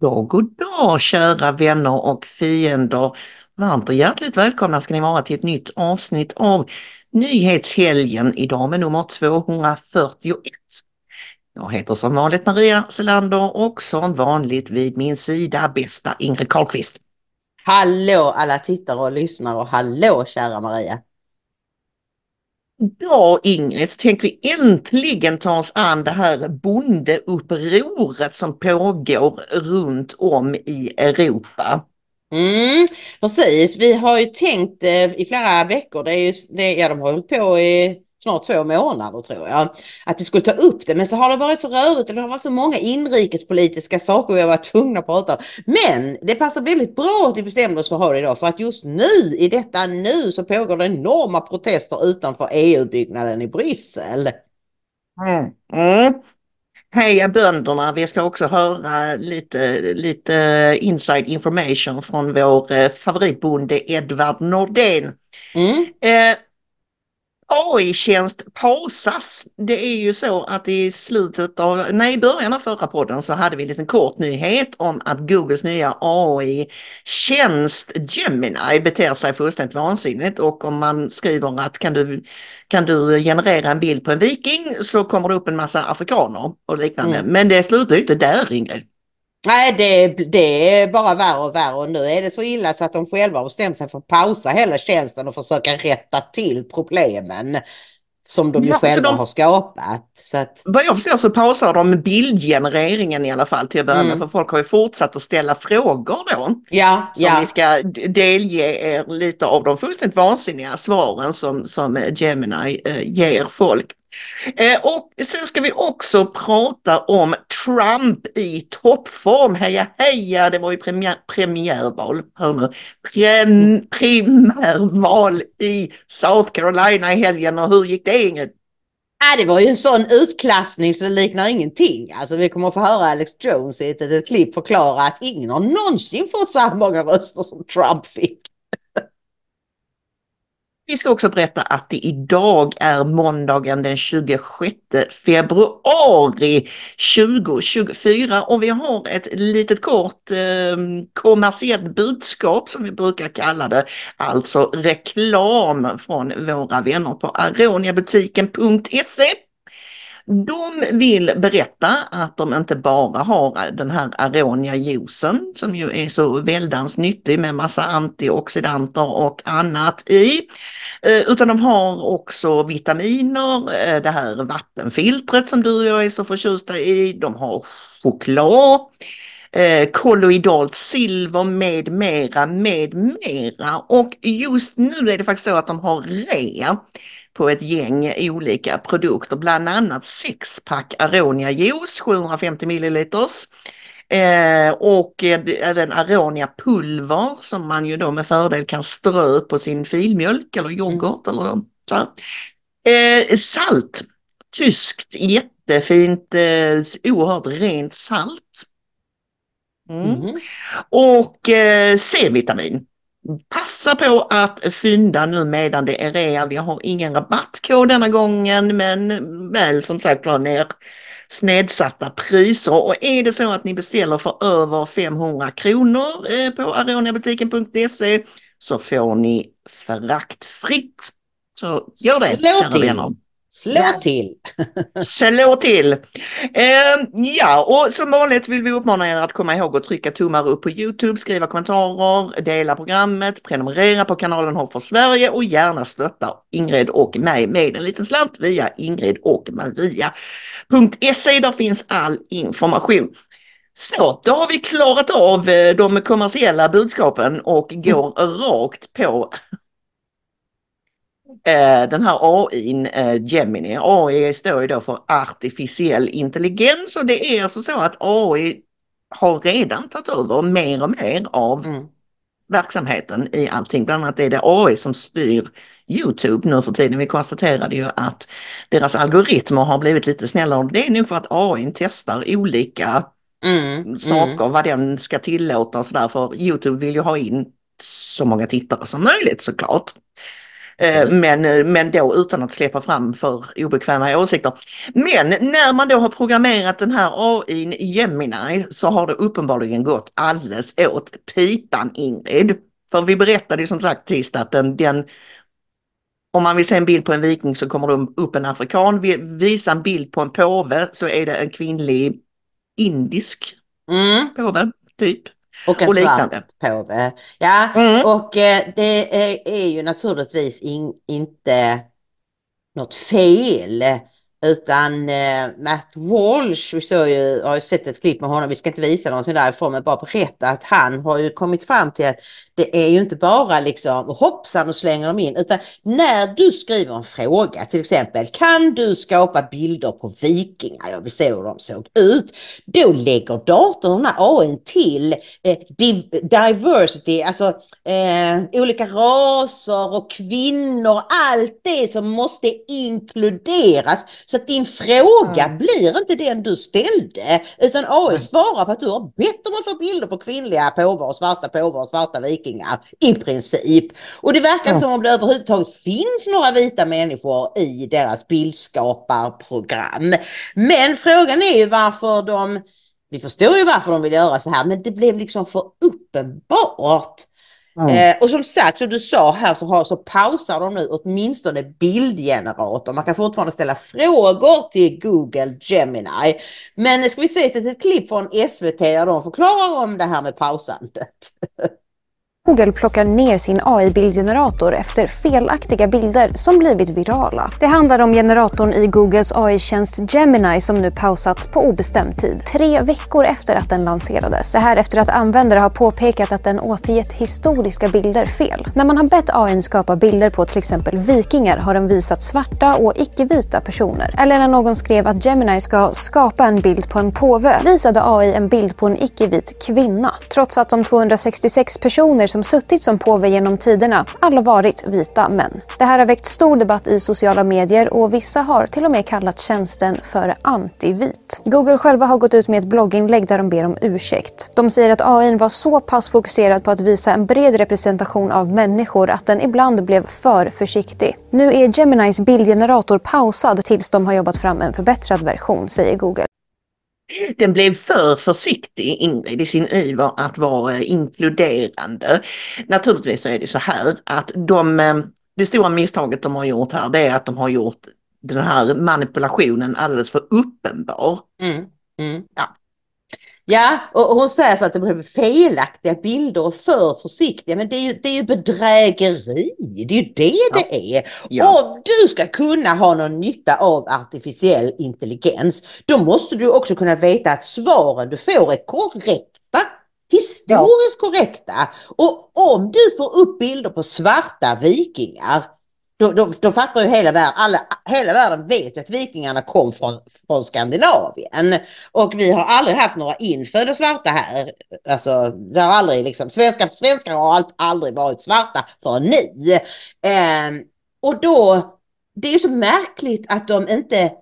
Dag, god dag kära vänner och fiender. Varmt och hjärtligt välkomna ska ni vara till ett nytt avsnitt av Nyhetshelgen idag med nummer 241. Jag heter som vanligt Maria Selander och som vanligt vid min sida bästa Ingrid Carlqvist. Hallå alla tittare och lyssnare och hallå kära Maria. Bra Ingrid så tänker vi äntligen ta oss an det här bondeupproret som pågår runt om i Europa. Mm, precis, vi har ju tänkt eh, i flera veckor, det är ju, det, ja de har hållit på i snart två månader tror jag, att vi skulle ta upp det. Men så har det varit så rörigt och det har varit så många inrikespolitiska saker vi har varit tvungna att prata om. Men det passar väldigt bra att vi bestämde oss för att ha det idag för att just nu, i detta nu, så pågår det enorma protester utanför EU-byggnaden i Bryssel. Mm. Mm. Heja bönderna, vi ska också höra lite, lite inside information från vår eh, favoritbonde Edvard Nordén. Mm. Eh, AI-tjänst pausas. Det är ju så att i slutet av, nej i början av förra podden så hade vi en liten kort nyhet om att Googles nya AI-tjänst Gemini beter sig fullständigt vansinnigt och om man skriver att kan du, kan du generera en bild på en viking så kommer det upp en massa afrikaner och liknande. Mm. Men det slutar ju inte där Ingrid. Nej, det, det är bara värre och värre och nu är det så illa så att de själva har bestämt sig för att pausa hela tjänsten och försöka rätta till problemen som de ju Ja, själva de- har skapat. Så att, Vad jag förstår så pausar de bildgenereringen i alla fall till att börja med Mm. för folk har ju fortsatt att ställa frågor då. ja, Som ja. vi ska delge er lite av de fullständigt vansinniga svaren som, som Gemini eh, ger folk. Eh, och sen ska vi också prata om Trump i toppform. Heja heja, det var ju premiär, premiärval, hör nu, Prem, primärval i South Carolina i helgen och hur gick det Ingrid? Ja, det var ju en sån utklassning så det liknar ingenting. Alltså vi kommer att få höra Alex Jones i ett, ett klipp förklara att ingen har någonsin fått så här många röster som Trump fick. Vi ska också berätta att det idag är måndagen den 26 februari 2024 och vi har ett litet kort eh, kommersiellt budskap som vi brukar kalla det, alltså reklam från våra vänner på aroniabutiken.se. De vill berätta att de inte bara har den här aronia-juicen som ju är så väldans nyttig med massa antioxidanter och annat i. Eh, utan de har också vitaminer, eh, det här vattenfiltret som du och jag är så förtjusta i. De har choklad, eh, kolloidalt silver med mera, med mera. Och just nu är det faktiskt så att de har rea på ett gäng olika produkter, bland annat sexpack Aronia juice, 750 milliliters. Eh, och eh, även Aronia pulver som man ju då med fördel kan strö på sin filmjölk eller yoghurt eller så. Eh, salt, tyskt jättefint, eh, oerhört rent salt. Mm. Mhm. Och eh, C-vitamin. Passa på att fynda nu medan det är rea. Vi har ingen rabattkod denna gången men väl som sagt var ner snedsatta priser. Och är det så att ni beställer för över 500 kronor eh, på aroniabutiken.se så får ni fraktfritt. Så gör det Slå kära till. vänner. Slå Ja. till! Slå till! Eh, ja, och som vanligt vill vi uppmana er att komma ihåg att trycka tummar upp på Youtube, skriva kommentarer, dela programmet, prenumerera på kanalen Hopp för Sverige och gärna stötta Ingrid och mig med en liten slant via Ingrid och Maria.se. Där finns all information. Så, då har vi klarat av eh, de kommersiella budskapen och går rakt på den här AI, eh, Gemini. AI står ju då för artificiell intelligens och det är alltså så att AI har redan tagit över mer och mer av Mm. verksamheten i allting. Bland annat är det AI som styr Youtube nu för tiden. Vi konstaterade ju att deras algoritmer har blivit lite snällare. Det är nog för att AI testar olika Mm. saker, vad den ska tillåta och sådär. För Youtube vill ju ha in så många tittare som möjligt såklart. Eh. Men, eh, men då utan att släppa fram för obekväma åsikter. Men när man då har programmerat den här AI Gemini så har det uppenbarligen gått alldeles åt pipan Ingrid. För vi berättade ju som sagt sist att den, den om man vill se en bild på en viking så kommer det upp en afrikan. Vi- Visa en bild på en påve så är det en kvinnlig indisk Mm. påve, typ. Och en Och svart liknande. påve. Ja, Mm. och eh, det är, är ju naturligtvis in, inte något fel. Utan eh, Matt Walsh, vi såg ju, har ju sett ett klipp med honom, vi ska inte visa någonting därifrån men bara berätta att han har ju kommit fram till att det är ju inte bara liksom hoppsan och slänger dem in utan när du skriver en fråga till exempel kan du skapa bilder på vikingar, jag vill se hur de såg ut. Då lägger datorn, AI till eh, div- diversity, alltså eh, olika raser och kvinnor, allt det som måste inkluderas. Så att din fråga Mm. blir inte den du ställde utan AI svarar på att du har bett om att få bilder på kvinnliga påvar och svarta påvar och svarta vikingar i princip. Och det verkar inte som om det överhuvudtaget finns några vita människor i deras bildskaparprogram. Men frågan är ju varför de, vi förstår ju varför de vill göra så här, men det blev liksom för uppenbart. Mm. Eh, och som sagt, som du sa här så, har, så pausar de nu åtminstone bildgenerator. Man kan fortfarande ställa frågor till Google Gemini. Men ska vi se ett litet klipp från SVT där de förklarar om det här med pausandet. Google plockar ner sin AI-bildgenerator efter felaktiga bilder som blivit virala. Det handlar om generatorn i Googles AI-tjänst Gemini som nu pausats på obestämd tid. Tre veckor efter att den lanserades. Det här efter att användare har påpekat att den återgett historiska bilder fel. När man har bett AI skapa bilder på till exempel vikingar har den visat svarta och icke-vita personer. Eller när någon skrev att Gemini ska skapa en bild på en påve visade AI en bild på en icke-vit kvinna. Trots att de 266 personer som suttit som påve genom tiderna alla varit vita män. Det här har väckt stor debatt i sociala medier och vissa har till och med kallat tjänsten för antivit. Google själva har gått ut med ett blogginlägg där de ber om ursäkt. De säger att AI var så pass fokuserad på att visa en bred representation av människor att den ibland blev för försiktig. Nu är Geminis bildgenerator pausad tills de har jobbat fram en förbättrad version, säger Google. Den blev för försiktig Ingrid i sin iver att vara eh, inkluderande. Naturligtvis så är det så här att de, eh, det stora misstaget de har gjort här det är att de har gjort den här manipulationen alldeles för uppenbar. Mm. Mm. Ja. Ja, och och hon säger så att det blev felaktiga bilder och för försiktiga, men det är ju, det är ju bedrägeri. Det är ju det Ja. det är. Ja. Om du ska kunna ha någon nytta av artificiell intelligens, då måste du också kunna veta att svaren du får är korrekta. Historiskt korrekta. Och om du får upp bilder på svarta vikingar, då, de, de fattar ju hela världen, alla, hela världen vet ju att vikingarna kom från, från Skandinavien. Och vi har aldrig haft några infödda svarta här. Alltså, det har aldrig liksom, svenska, svenskar har allt, aldrig varit svarta förrän nu. Eh, och då, det är ju så märkligt att de inte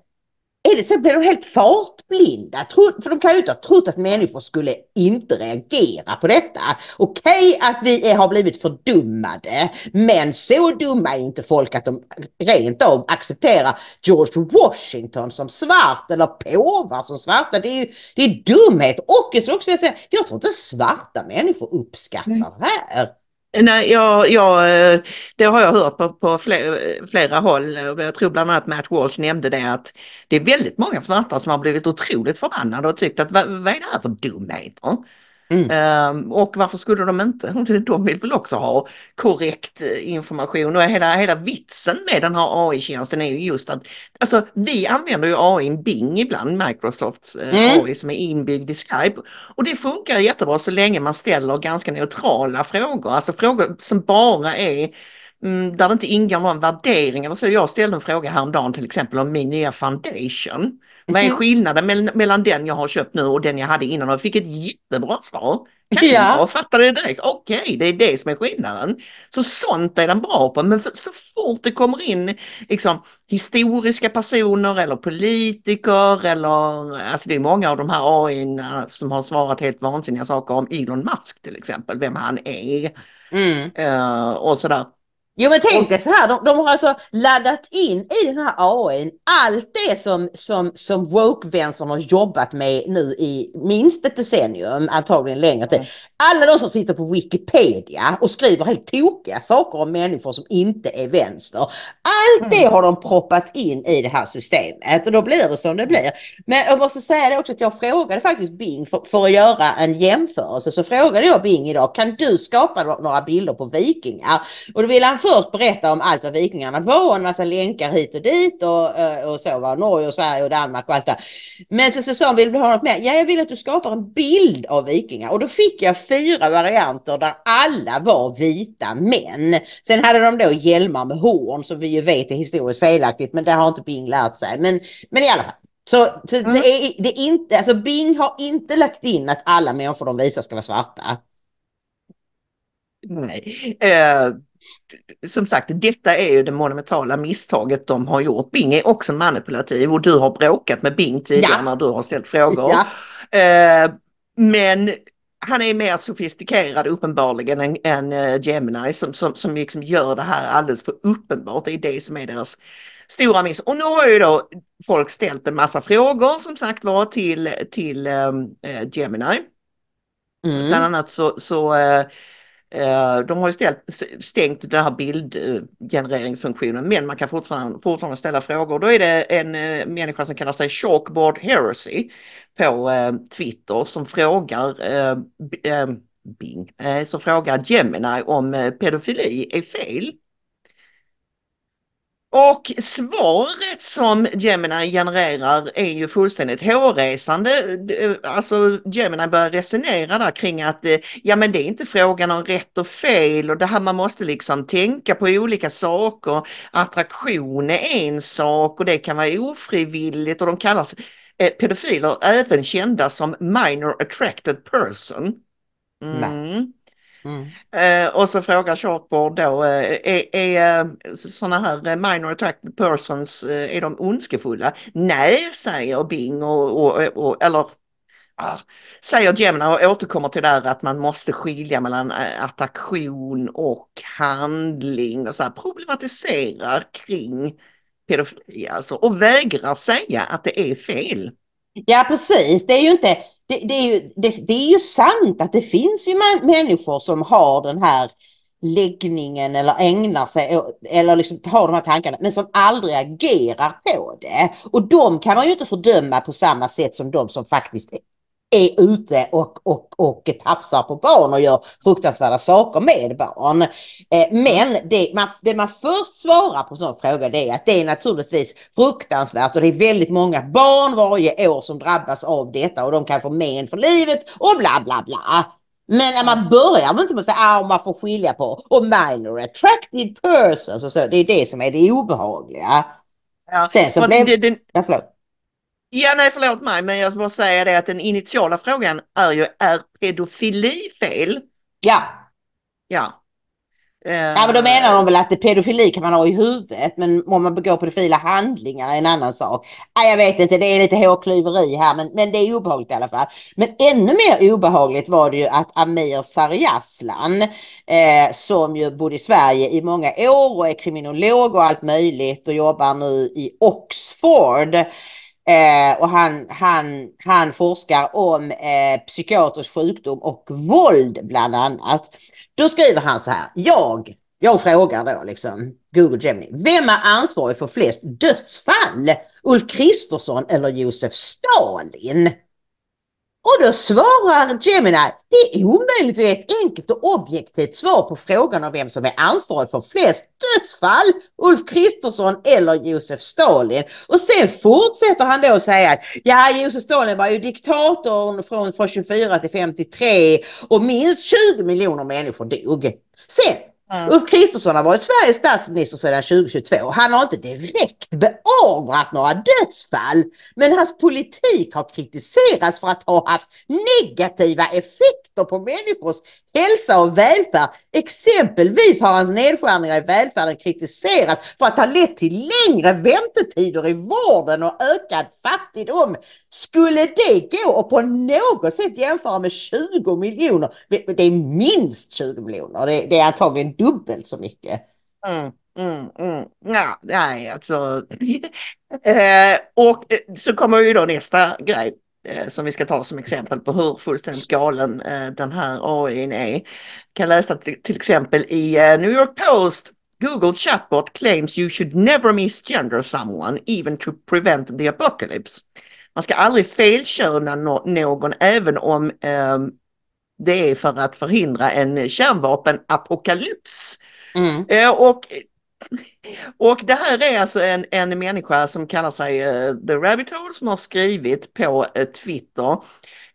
är det så blir de helt fartblinda. För de kan ju inte ha trott att människor skulle inte reagera på detta. Okej att vi har blivit fördummade, men så dumma är inte folk att de rent av accepterar George Washington som svart eller påvar som svarta. Det är ju det är dumhet. Och jag skulle också vilja säga, jag tror inte svarta människor uppskattar det här. Nej, jag, jag, eh, det har jag hört på, på flera, flera håll. Jag tror bland annat Matt Walsh nämnde det att det är väldigt många svarta som har blivit otroligt förbannade och tyckt att vad, vad är det här för dumheter? Mm. Um, och varför skulle de inte? De vill väl också ha korrekt eh, information och hela, hela vitsen med den här AI-tjänsten är ju just att alltså, vi använder ju AI Bing ibland, Microsofts eh, Mm. AI som är inbyggd i Skype och det funkar jättebra så länge man ställer ganska neutrala frågor, alltså frågor som bara är mm, där det inte ingår någon värdering eller så. Jag ställde en fråga häromdagen till exempel om min nya foundation. Vad är Mhm. skillnaden mell- mellan den jag har köpt nu och den jag hade innan? Och jag fick ett jättebra svar. Kan Ja. jag fattade det direkt. Okej, det är det som är skillnaden. Så sånt är den bra på. Men för, så fort det kommer in liksom, historiska personer eller politiker eller alltså det är många av de här AI som har svarat helt vansinniga saker om Elon Musk till exempel, vem han är Mm. eh, och sådär. Jo men tänk dig så här, de, de har alltså laddat in i den här AI allt det som, som, som woke-vänstern har jobbat med nu i minst ett decennium, antagligen längre tid. Alla de som sitter på Wikipedia och skriver helt tokiga saker om människor som inte är vänster. Allt det har de proppat in i det här systemet och då blir det som det blir. Men jag måste säga det också att jag frågade faktiskt Bing för, för att göra en jämförelse så frågade jag Bing idag, kan du skapa några bilder på vikingar? Och då ville han först berätta om allt vad vikingarna var, och en massa länkar hit och dit och, eh, och så var Norge och Sverige och Danmark och allt det. Men så sa han, vill du ha något mer? Ja, jag vill att du skapar en bild av vikingar. Och då fick jag fyra varianter där alla var vita män. Sen hade de då hjälmar med horn som vi ju vet är historiskt felaktigt, men det har inte Bing lärt sig. Men, men i alla fall. Så, så Mm. det är, det är inte, alltså Bing har inte lagt in att alla människor de visar ska vara svarta. Nej. Eh, som sagt, detta är ju det monumentala misstaget de har gjort. Bing är också manipulativ och du har bråkat med Bing tidigare Ja. när du har ställt frågor. Ja. Eh, men han är mer sofistikerad uppenbarligen än, än eh, Gemini som, som, som liksom gör det här alldeles för uppenbart. Det är det som är deras stora miss. Och nu har ju då folk ställt en massa frågor som sagt var till, till eh, Gemini. Bland Mm. annat så, så eh, Eh, de har ju ställt, stängt den här bildgenereringsfunktionen men man kan fortfarande, fortfarande ställa frågor. Då är det en eh, människa som kallar sig Chalkboard Heresy på eh, Twitter som frågar Bing, som frågar Gemini om pedofili är fel. Och svaret som Gemini genererar är ju fullständigt hårresande. Alltså Gemini börjar resonera där kring att eh, ja men det är inte frågan om rätt och fel och det här man måste liksom tänka på olika saker. Attraktion är en sak och det kan vara ofrivilligt och de kallas eh, pedofiler även kända som minor attracted person. Mm. Mm. Eh, och så frågar Shortboard då, eh, är, är eh, sådana här eh, minor attracted persons, eh, är de ondskefulla? Nej, säger Bing och, och, och eller ah, säger Gemini och återkommer till det där att man måste skilja mellan attraktion och handling och så här problematiserar kring pedofili alltså och vägrar säga att det är fel. Ja precis, det är ju inte, det, det, är ju, det, det är ju sant att det finns ju man, människor som har den här läggningen eller ägnar sig eller liksom har de här tankarna men som aldrig agerar på det. Och de kan man ju inte fördöma på samma sätt som de som faktiskt är ute och, och, och tafsar på barn och gör fruktansvärda saker med barn. Eh, men det man, det man först svarar på sån fråga det är att det är naturligtvis fruktansvärt och det är väldigt många barn varje år som drabbas av detta och de kan få men för livet och bla bla bla. Men när man börjar man inte med att säga att man får skilja på och minor attracted persons och så. Det är det som är det obehagliga. Ja, Sen så blev- det, det, Ja, förlåt. Ja, nej, förlåt mig, men jag bara säga det att den initiala frågan är ju, är pedofili fel? Ja. Ja. Ja men då menar de väl att det pedofili kan man ha i huvudet men om man begår pedofila handlingar är en annan sak. Ja, jag vet inte, det är lite hårklyveri här men, men det är obehagligt i alla fall. Men ännu mer obehagligt var det ju att Amir Sarjaslan eh, som ju bodde i Sverige i många år och är kriminolog och allt möjligt och jobbar nu i Oxford Eh, och han, han, han forskar om eh, psykiatrisk sjukdom och våld bland annat. Då skriver han så här. Jag, jag frågar då liksom Google Gemini. Vem är ansvarig för flest dödsfall? Ulf Kristersson eller Josef Stalin? Och då svarar Gemini, det är omöjligt att ge ett enkelt och objektivt svar på frågan om vem som är ansvarig för flest dödsfall, Ulf Kristersson eller Josef Stalin. Och sen fortsätter han då säga att ja, Josef Stalin var ju diktatorn från, från 24 till 53 och minst 20 miljoner människor dog. Sen Mm. Ulf Kristersson har varit Sveriges statsminister sedan 2022. Han har inte direkt beordrat några dödsfall, men hans politik har kritiserats för att ha haft negativa effekter på människors hälsa och välfärd. Exempelvis har hans nedskärningar i välfärden kritiserats för att ha lett till längre väntetider i vården och ökad fattigdom. Skulle det gå och på något sätt jämföra med 20 miljoner? Det är minst 20 miljoner. Det är antagligen dubbelt så mycket. Mm, mm, mm. Ja, nej, alltså. eh, och eh, så kommer ju då nästa grej som vi ska ta som exempel på hur fullständigt galen eh, den här AI är. Jag kan läsa till, exempel i eh, New York Post Google chatbot claims you should never misgender someone even to prevent the apocalypse. Man ska aldrig felköna någon även om eh, det är för att förhindra en kärnvapenapokalyps. Mm. Eh, och, och det här är alltså en, en människa som kallar sig uh, The Rabbit Hole som har skrivit på uh, Twitter.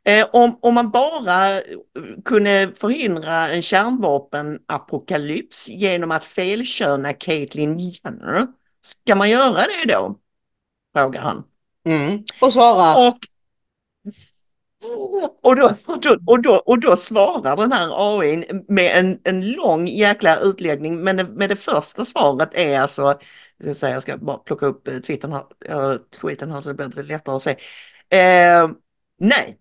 Eh, om, om man bara kunde förhindra en kärnvapenapokalyps genom att felköna Caitlyn Jenner, ska man göra det då? Frågar han. Mm. Och svarar? Och, och, då, och, då, och, då, svarar den här AI med en, en lång jäkla utläggning. Men det, med det första svaret är alltså, jag ska, säga, jag ska bara plocka upp eh, Twittern här, eh, tweeten här så det blir lite lättare att se. Eh, nej,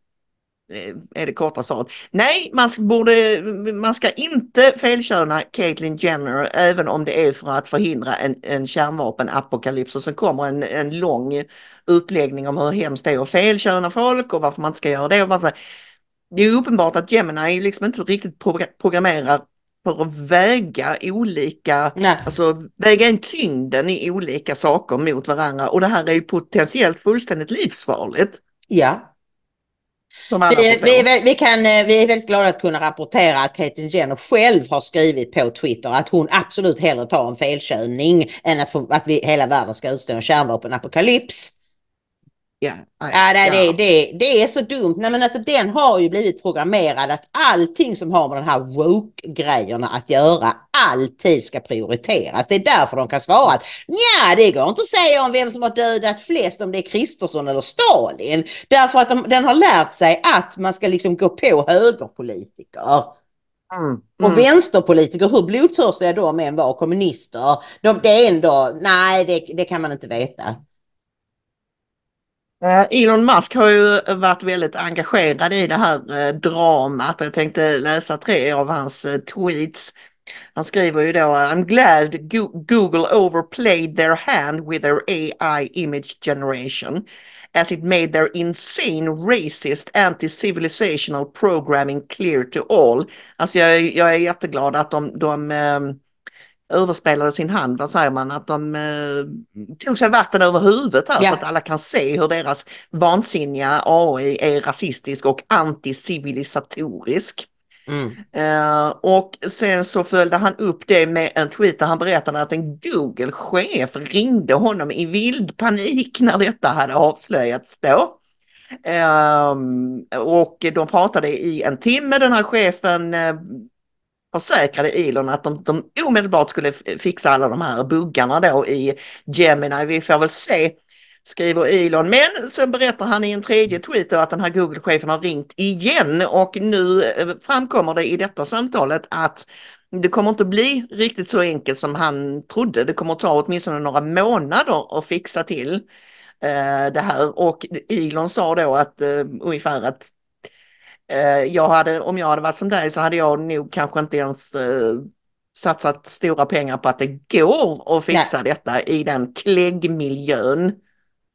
är det korta svaret. Nej, man ska, borde, man ska inte felköna Caitlyn Jenner även om det är för att förhindra en, en kärnvapenapokalyps och sen kommer en, en lång utläggning om hur hemskt det är att felköna folk och varför man inte ska göra det. Och varför. Det är uppenbart att Gemini liksom inte riktigt programmerar för att väga olika, Nej. alltså väga in tyngden i olika saker mot varandra och det här är ju potentiellt fullständigt livsfarligt. Ja, vi, vi, vi, kan, eh, vi är väldigt glada att kunna rapportera att Caitlyn Jenner själv har skrivit på Twitter att hon absolut hellre tar en felkörning än att, få, att vi, hela världen ska utstå en kärnvapenapokalyps. Ja, ja, det, det, det, det, är så dumt. Nej, men alltså, den har ju blivit programmerad att allting som har med den här woke-grejerna att göra alltid ska prioriteras. Det är därför de kan svara att ja, det går inte att säga om vem som har dödat flest, om det är Kristersson eller Stalin. Därför att de, den har lärt sig att man ska liksom gå på högerpolitiker. Mm, mm. Och vänsterpolitiker, hur blodtörstiga de än var, kommunister, de, det är ändå, nej det, det kan man inte veta. Eh, Elon Musk har ju varit väldigt engagerad i det här eh, dramat och jag tänkte läsa tre av hans eh, tweets. Han skriver ju då I'm glad Google overplayed their hand with their AI image generation as it made their insane racist anti-civilizational programming clear to all. Alltså jag, jag är jätteglad att de, de ehm, överspelade sin hand, vad säger man, att de eh, tog sig vatten över huvudet här ja. så att alla kan se hur deras vansinniga AI är rasistisk och anticivilisatorisk. Mm. Uh, och sen så följde han upp det med en tweet där han berättade att en Google-chef ringde honom i vild panik när detta hade avslöjats då. Um, och de pratade i en timme, den här chefen uh, försäkrade Elon att de, de omedelbart skulle fixa alla de här buggarna då i Gemini. Vi får väl se, skriver Elon. Men så berättar han i en tredje tweet att den här Google-chefen har ringt igen och nu eh, framkommer det i detta samtalet att det kommer inte bli riktigt så enkelt som han trodde. Det kommer ta åtminstone några månader att fixa till eh, det här och Elon sa då att eh, ungefär att jag hade, om jag hade varit som dig så hade jag nog kanske inte ens eh, satsat stora pengar på att det går att fixa Nej. detta i den kläggmiljön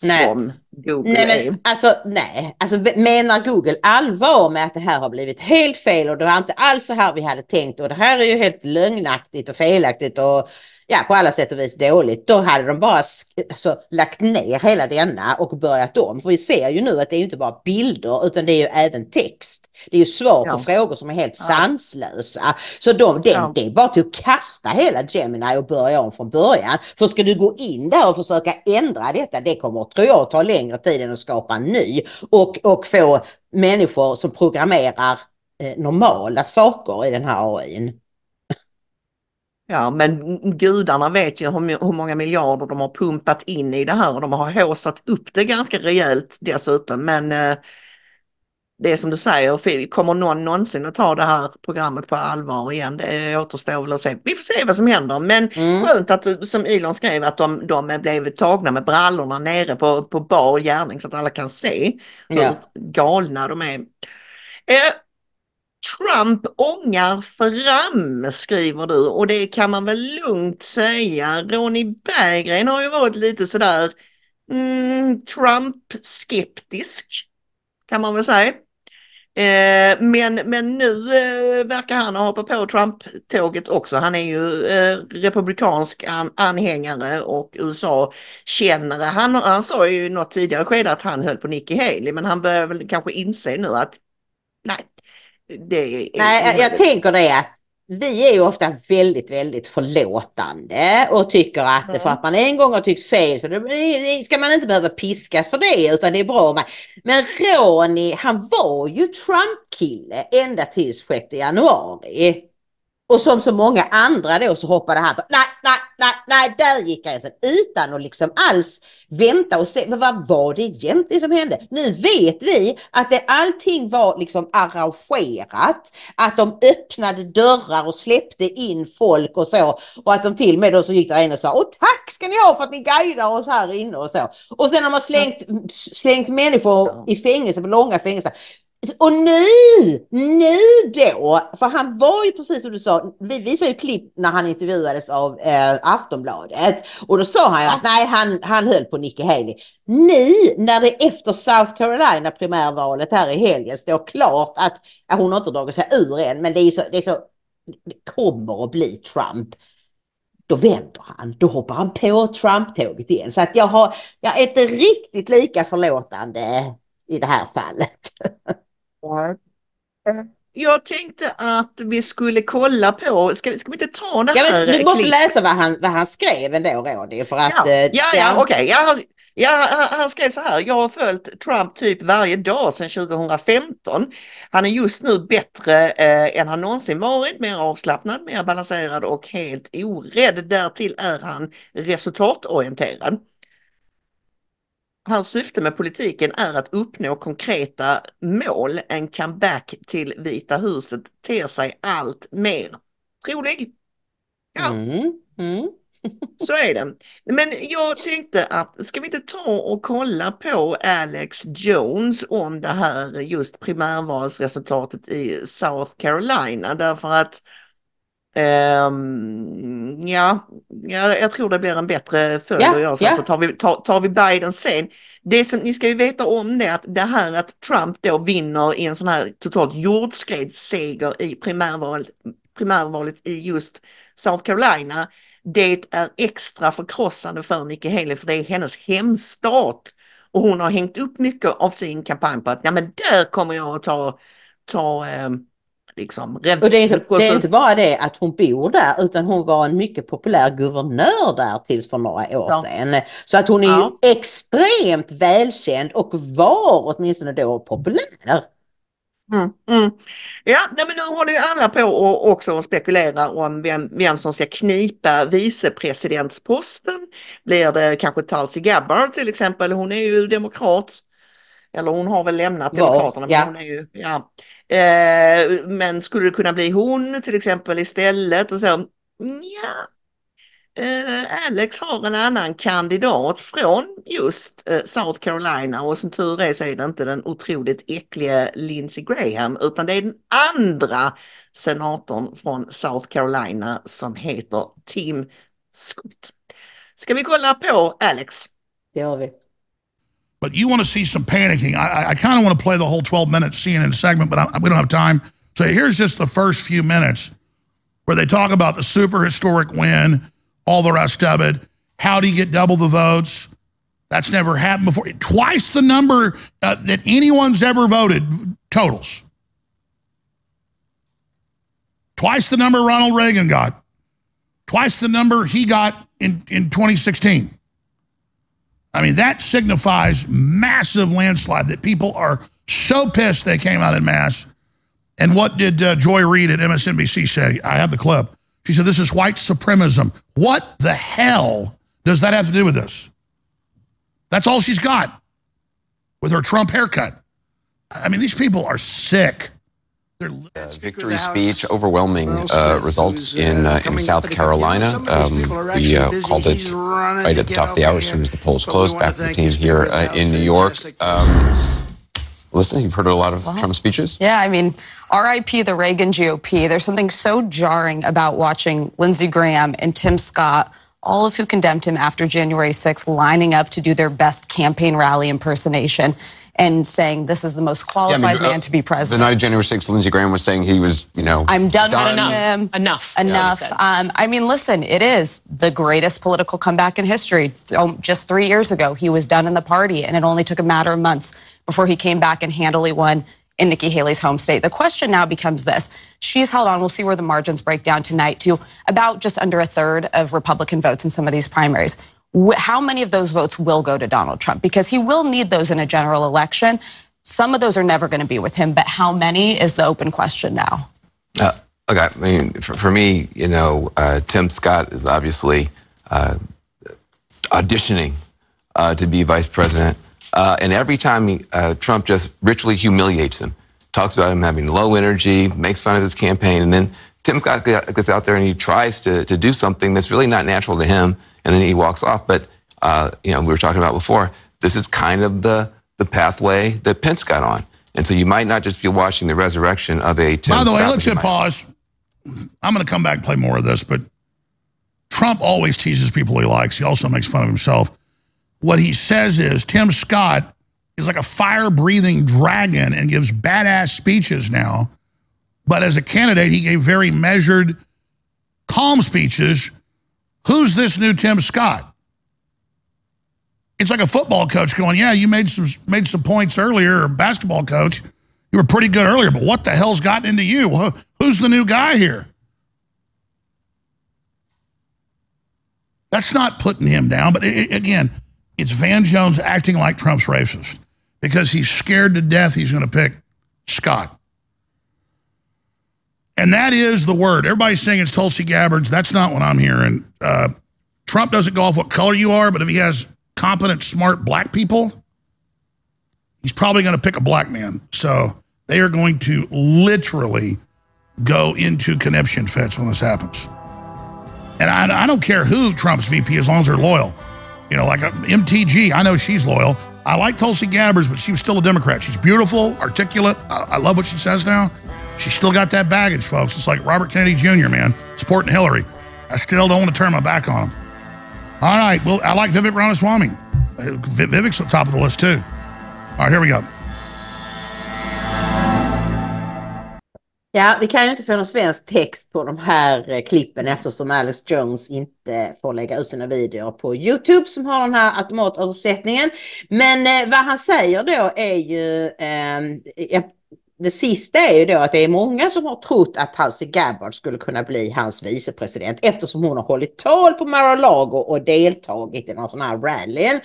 Nej. som Google nej, men, Alltså nej, alltså menar Google allvar med att det här har blivit helt fel och det var inte alls så här vi hade tänkt och det här är ju helt lögnaktigt och felaktigt och ja, på alla sätt och vis dåligt. Då hade de bara alltså, lagt ner hela denna och börjat om. För vi ser ju nu att det är inte bara bilder utan det är ju även text. Det är ju svar ja. på frågor som är helt ja. sanslösa. Så de, det, ja. det är bara till att kasta hela Gemini och börja om från början. För ska du gå in där och försöka ändra detta, det kommer tror jag ta längre tid än att skapa en ny. Och, och få människor som programmerar eh, normala saker i den här AIn. Ja, men gudarna vet ju hur, hur många miljarder de har pumpat in i det här och de har håsat upp det ganska rejält dessutom. Men eh, det är som du säger, kommer någon någonsin att ta det här programmet på allvar igen? Det återstår väl att se. Vi får se vad som händer. Men mm. skönt att, som Elon skrev, att de, de blev tagna med brallorna nere på, på bar gärning så att alla kan se hur ja. galna de är. Eh, Trump ångar fram skriver du och det kan man väl lugnt säga. Ronny Berggren har ju varit lite sådär mm, Trump-skeptisk kan man väl säga. Eh, men, men nu eh, verkar han ha hoppat på Trump-tåget också. Han är ju eh, republikansk an anhängare och USA-kännare. Han, han sa ju i något tidigare skede att han höll på Nikki Haley men han börjar väl kanske inse nu att det är Nej, jag, jag tänker det att vi är ju ofta väldigt, väldigt förlåtande och tycker att mm. för att man en gång har tyckt fel så det, ska man inte behöva piskas för det utan det är bra. Med. Men Ronny, han var ju Trump-kille ända till 6 januari. Och som så många andra då så hoppade han på, nej, nej, nej, nej, där gick gränsen. Utan att liksom alls vänta och se, men vad var det egentligen som hände? Nu vet vi att det, allting var liksom arrangerat. Att de öppnade dörrar och släppte in folk och så. Och att de till och med då så gick där in och sa, och tack ska ni ha för att ni guidar oss här inne och så. Och sen har man slängt, slängt människor i fängelse, på långa fängelser. Och nu, nu då, för han var ju precis som du sa, vi visade ju klipp när han intervjuades av eh, Aftonbladet och då sa han ju att nej, han, han höll på Nikki Haley. Nu när det efter South Carolina primärvalet här i helgen står klart att, att hon har inte dragit sig ur än, men det är så, det är så, det kommer att bli Trump. Då vänder han, då hoppar han på Trump-tåget igen. Så att jag, har, jag är inte riktigt lika förlåtande i det här fallet. Jag tänkte att vi skulle kolla på, ska, ska vi inte ta det här? Ja, du måste klipp? läsa vad han, vad han skrev ändå Rådi. För att, ja, eh, ja, ja okej. Okay. Ja, ja, han skrev så här, jag har följt Trump typ varje dag sedan 2015. Han är just nu bättre eh, än han någonsin varit, mer avslappnad, mer balanserad och helt orädd. Därtill är han resultatorienterad. Hans syfte med politiken är att uppnå konkreta mål. En comeback till Vita huset ter sig allt mer trolig. Ja, mm, mm. så är det. Men jag tänkte att ska vi inte ta och kolla på Alex Jones om det här just primärvalsresultatet i South Carolina därför att Um, ja, ja, jag tror det blir en bättre följd ja, att göra så. Ja. Så tar vi, tar, tar vi Biden sen. Det som ni ska ju veta om det att det här att Trump då vinner i en sån här totalt jordskredsseger i primärvalet, primärvalet i just South Carolina. Det är extra förkrossande för Nikki Haley för det är hennes hemstat. Och hon har hängt upp mycket av sin kampanj på att ja men där kommer jag att ta, ta um, Liksom, och det är, inte, det är, inte bara det att hon bor där utan hon var en mycket populär guvernör där tills för några år ja. sedan. Så att hon är ja. ju extremt välkänd och var åtminstone då populär. Mm, mm. Ja, men nu håller ju alla på och också spekulerar om vem, vem som ska knipa vicepresidentsposten. Blir det kanske Tulsi Gabbard till exempel? Hon är ju demokrat. Eller hon har väl lämnat Demokraterna. Ja. Men, ju, ja. Eh, men skulle det kunna bli hon till exempel istället? Och så, ja. Eh, Alex har en annan kandidat från just eh, South Carolina och som tur är så är det inte den otroligt äckliga Lindsey Graham utan det är den andra senatorn från South Carolina som heter Tim Scott. Ska vi kolla på Alex? Det gör vi. But you want to see some panicking. I, I kind of want to play the whole 12 minute CNN segment, but I, we don't have time. So here's just the first few minutes where they talk about the super historic win, all the rest of it. How do you get double the votes? That's never happened before. Twice the number uh, that anyone's ever voted totals. Twice the number Ronald Reagan got. Twice the number he got in, in 2016. I mean, that signifies massive landslide that people are so pissed they came out in mass. And what did uh, Joy Reid at MSNBC say? I have the clip. She said, This is white supremacism. What the hell does that have to do with this? That's all she's got with her Trump haircut. I mean, these people are sick. Uh, victory speech, overwhelming uh, results in uh, in South Carolina. Um, we uh, called it right at the top of the hour as soon as the polls closed. Back to the team here uh, in New York. Um, Listen, you've heard a lot of Trump speeches. Yeah, I mean, RIP the Reagan GOP. There's something so jarring about watching Lindsey Graham and Tim Scott all of who condemned him after January 6th lining up to do their best campaign rally impersonation and saying this is the most qualified yeah, I mean, man uh, to be president. The night of January 6th, Lindsey Graham was saying he was, you know, I'm done, done. enough. him. Enough. Enough. Um, I mean, listen, it is the greatest political comeback in history. Just three years ago, he was done in the party, and it only took a matter of months before he came back and handily won in Nikki Haley's home state. The question now becomes this. She's held on, we'll see where the margins break down tonight, to about just under a third of Republican votes in some of these primaries. How many of those votes will go to Donald Trump? Because he will need those in a general election. Some of those are never going to be with him, but how many is the open question now? Uh, okay, I mean, for, for me, you know, uh, Tim Scott is obviously uh, auditioning uh, to be vice president. Uh, and every time he, uh, Trump just ritually humiliates him, talks about him having low energy, makes fun of his campaign, and then Tim Scott gets out there and he tries to, to do something that's really not natural to him, and then he walks off. But, uh, you know, we were talking about before, this is kind of the, the pathway that Pence got on. And so you might not just be watching the resurrection of a Tim By the Scott, way, let's hit pause. I'm going to come back and play more of this, but Trump always teases people he likes. He also makes fun of himself. What he says is Tim Scott is like a fire breathing dragon and gives badass speeches now. But as a candidate, he gave very measured, calm speeches. Who's this new Tim Scott? It's like a football coach going, "Yeah, you made some made some points earlier." Or basketball coach, you were pretty good earlier, but what the hell's gotten into you? Who's the new guy here? That's not putting him down, but it, again, it's Van Jones acting like Trump's racist because he's scared to death he's going to pick Scott. And that is the word. Everybody's saying it's Tulsi Gabbard's. That's not what I'm hearing. Uh, Trump doesn't go off what color you are, but if he has competent, smart black people, he's probably going to pick a black man. So they are going to literally go into conniption fits when this happens. And I, I don't care who Trump's VP, as long as they're loyal. You know, like a, MTG, I know she's loyal. I like Tulsi Gabbard, but she was still a Democrat. She's beautiful, articulate. I, I love what she says now. She still got that baggage, folks. It's like Robert Kennedy Jr., man, supporting Hillary. I still don't want to turn my back on him. All right, well, I like Vivek Ramaswamy. Vivek's at the top of the list, too. All right, here we go. Ja, vi kan ju inte få någon svensk text på de här eh, klippen eftersom Alex Jones inte får lägga ut sina videor på Youtube som har den här automatöversättningen. Men eh, vad han säger då är ju, eh, det sista är ju då att det är många som har trott att Tulsi Gabbard skulle kunna bli hans vicepresident eftersom hon har hållit tal på Mar-a-Lago och deltagit i någon sån här rallyn.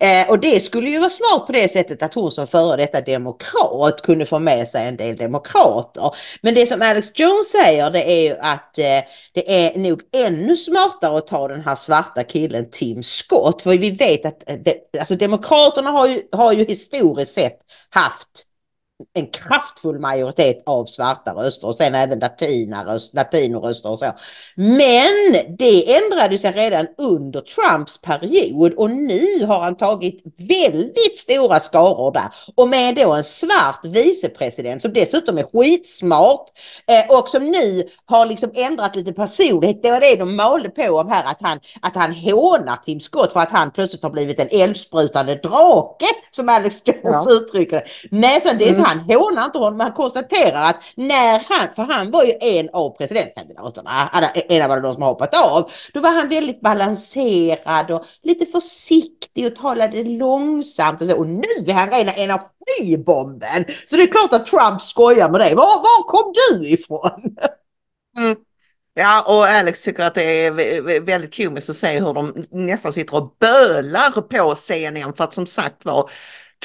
Eh, och det skulle ju vara smart på det sättet att hon som före detta demokrat kunde få med sig en del demokrater. Men det som Alex Jones säger det är ju att eh, det är nog ännu smartare att ta den här svarta killen Tim Scott. För vi vet att eh, alltså demokraterna har ju, har ju historiskt sett haft en kraftfull majoritet av svarta röster och sen även latinoröster och så. Men det ändrade sig redan under Trumps period och nu har han tagit väldigt stora skaror där. Och med då en svart vicepresident som dessutom är skitsmart eh, och som nu har liksom ändrat lite personlighet. Det var det de malde på om här att han, att han hånar Tim Scott för att han plötsligt har blivit en eldsprutande drake som Alex Jones ja. uttrycker det. Nej, sen det är inte mm. han hånar inte honom, men han konstaterar att när han, för han var ju en av presidentkandidaterna, en av de som har hoppat av, då var han väldigt balanserad och lite försiktig och talade långsamt och så. Och nu är han rena energibomben. Så det är klart att Trump skojar med dig. Var, var kom du ifrån? Mm. Ja, och Alex tycker att det är väldigt komiskt att se hur de nästan sitter och bölar på CNN för att som sagt var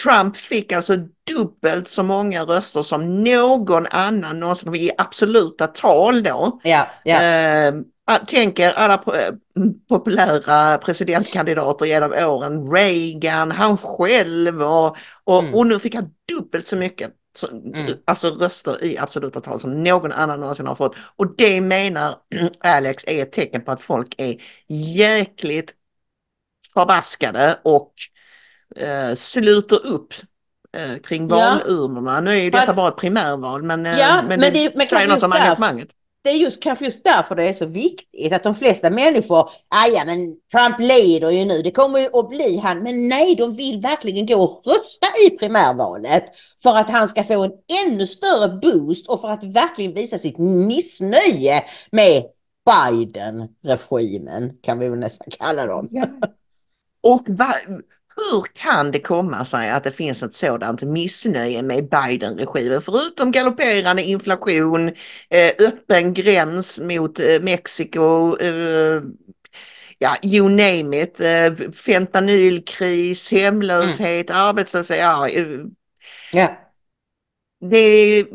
Trump fick alltså dubbelt så många röster som någon annan någonsin i absoluta tal då. Ja, ja. Eh, tänker alla populära presidentkandidater genom åren, Reagan, han själv och, och, mm. och nu fick han dubbelt så mycket. Mm. Alltså röster i absoluta tal som någon annan någonsin har fått. Och det menar Alex är ett tecken på att folk är jäkligt förbaskade och eh, sluter upp eh, kring valurnorna. Ja. Nu är ju detta bara ett primärval men, eh, ja, men, men det, men säger något om engagemanget det är just kanske just därför det är så viktigt att de flesta människor, ah, ja men Trump leder ju nu, det kommer ju att bli han, men nej, de vill verkligen gå och rösta i primärvalet för att han ska få en ännu större boost och för att verkligen visa sitt missnöje med Biden-regimen, kan vi väl nästan kalla dem. Ja. Och hur kan det komma sig att det finns ett sådant missnöje med Biden-regimen? Förutom galopperande inflation, eh, öppen gräns mot eh, Mexiko, eh, ja, you name it, fentanylkris, hemlöshet, mm. arbetslöshet. Ja, yeah. det,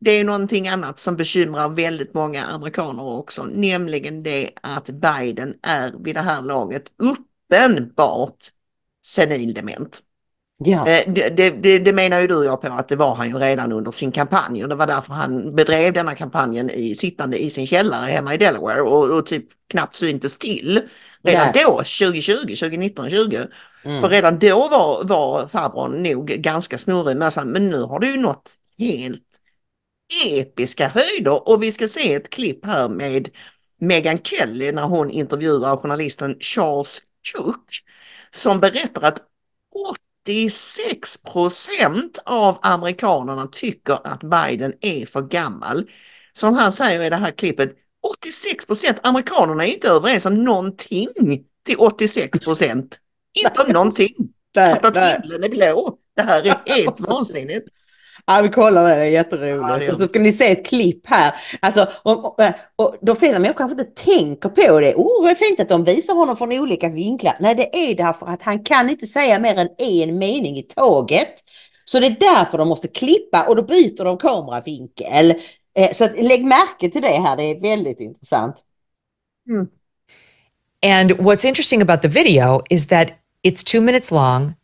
det är någonting annat som bekymrar väldigt många amerikaner också, nämligen det att Biden är vid det här laget uppenbart senildement. Ja. Eh, det, det, det, menar ju du och jag på att det var han ju redan under sin kampanj och det var därför han bedrev denna kampanjen i, sittande i sin källare hemma i Delaware och, och typ knappt syntes till redan ja. då, 2020, 2019, 20. Mm. För redan då var, var farbrorn nog ganska snurrig med men nu har det ju nått helt episka höjder och vi ska se ett klipp här med Meghan Kelly när hon intervjuar journalisten Charles Cook som berättar att 86 procent av amerikanerna tycker att Biden är för gammal. Som han säger i det här klippet, 86 procent, amerikanerna är inte överens om någonting till 86 procent. Inte om någonting. att himlen är blå. Det här är helt vansinnigt. Ja, vi kollar det, det är jätteroligt. Ja, och så ska ni se ett klipp här. Alltså, och, och, och de flesta människor kanske inte tänker på det. Oh, vad fint att de visar honom från olika vinklar. Nej, det är därför att han kan inte säga mer än en mening i taget. Så det är därför de måste klippa och då byter de kameravinkel. Eh, så att, lägg märke till det här, det är väldigt intressant. Mm. And what's interesting about the video is that it's two minutes long.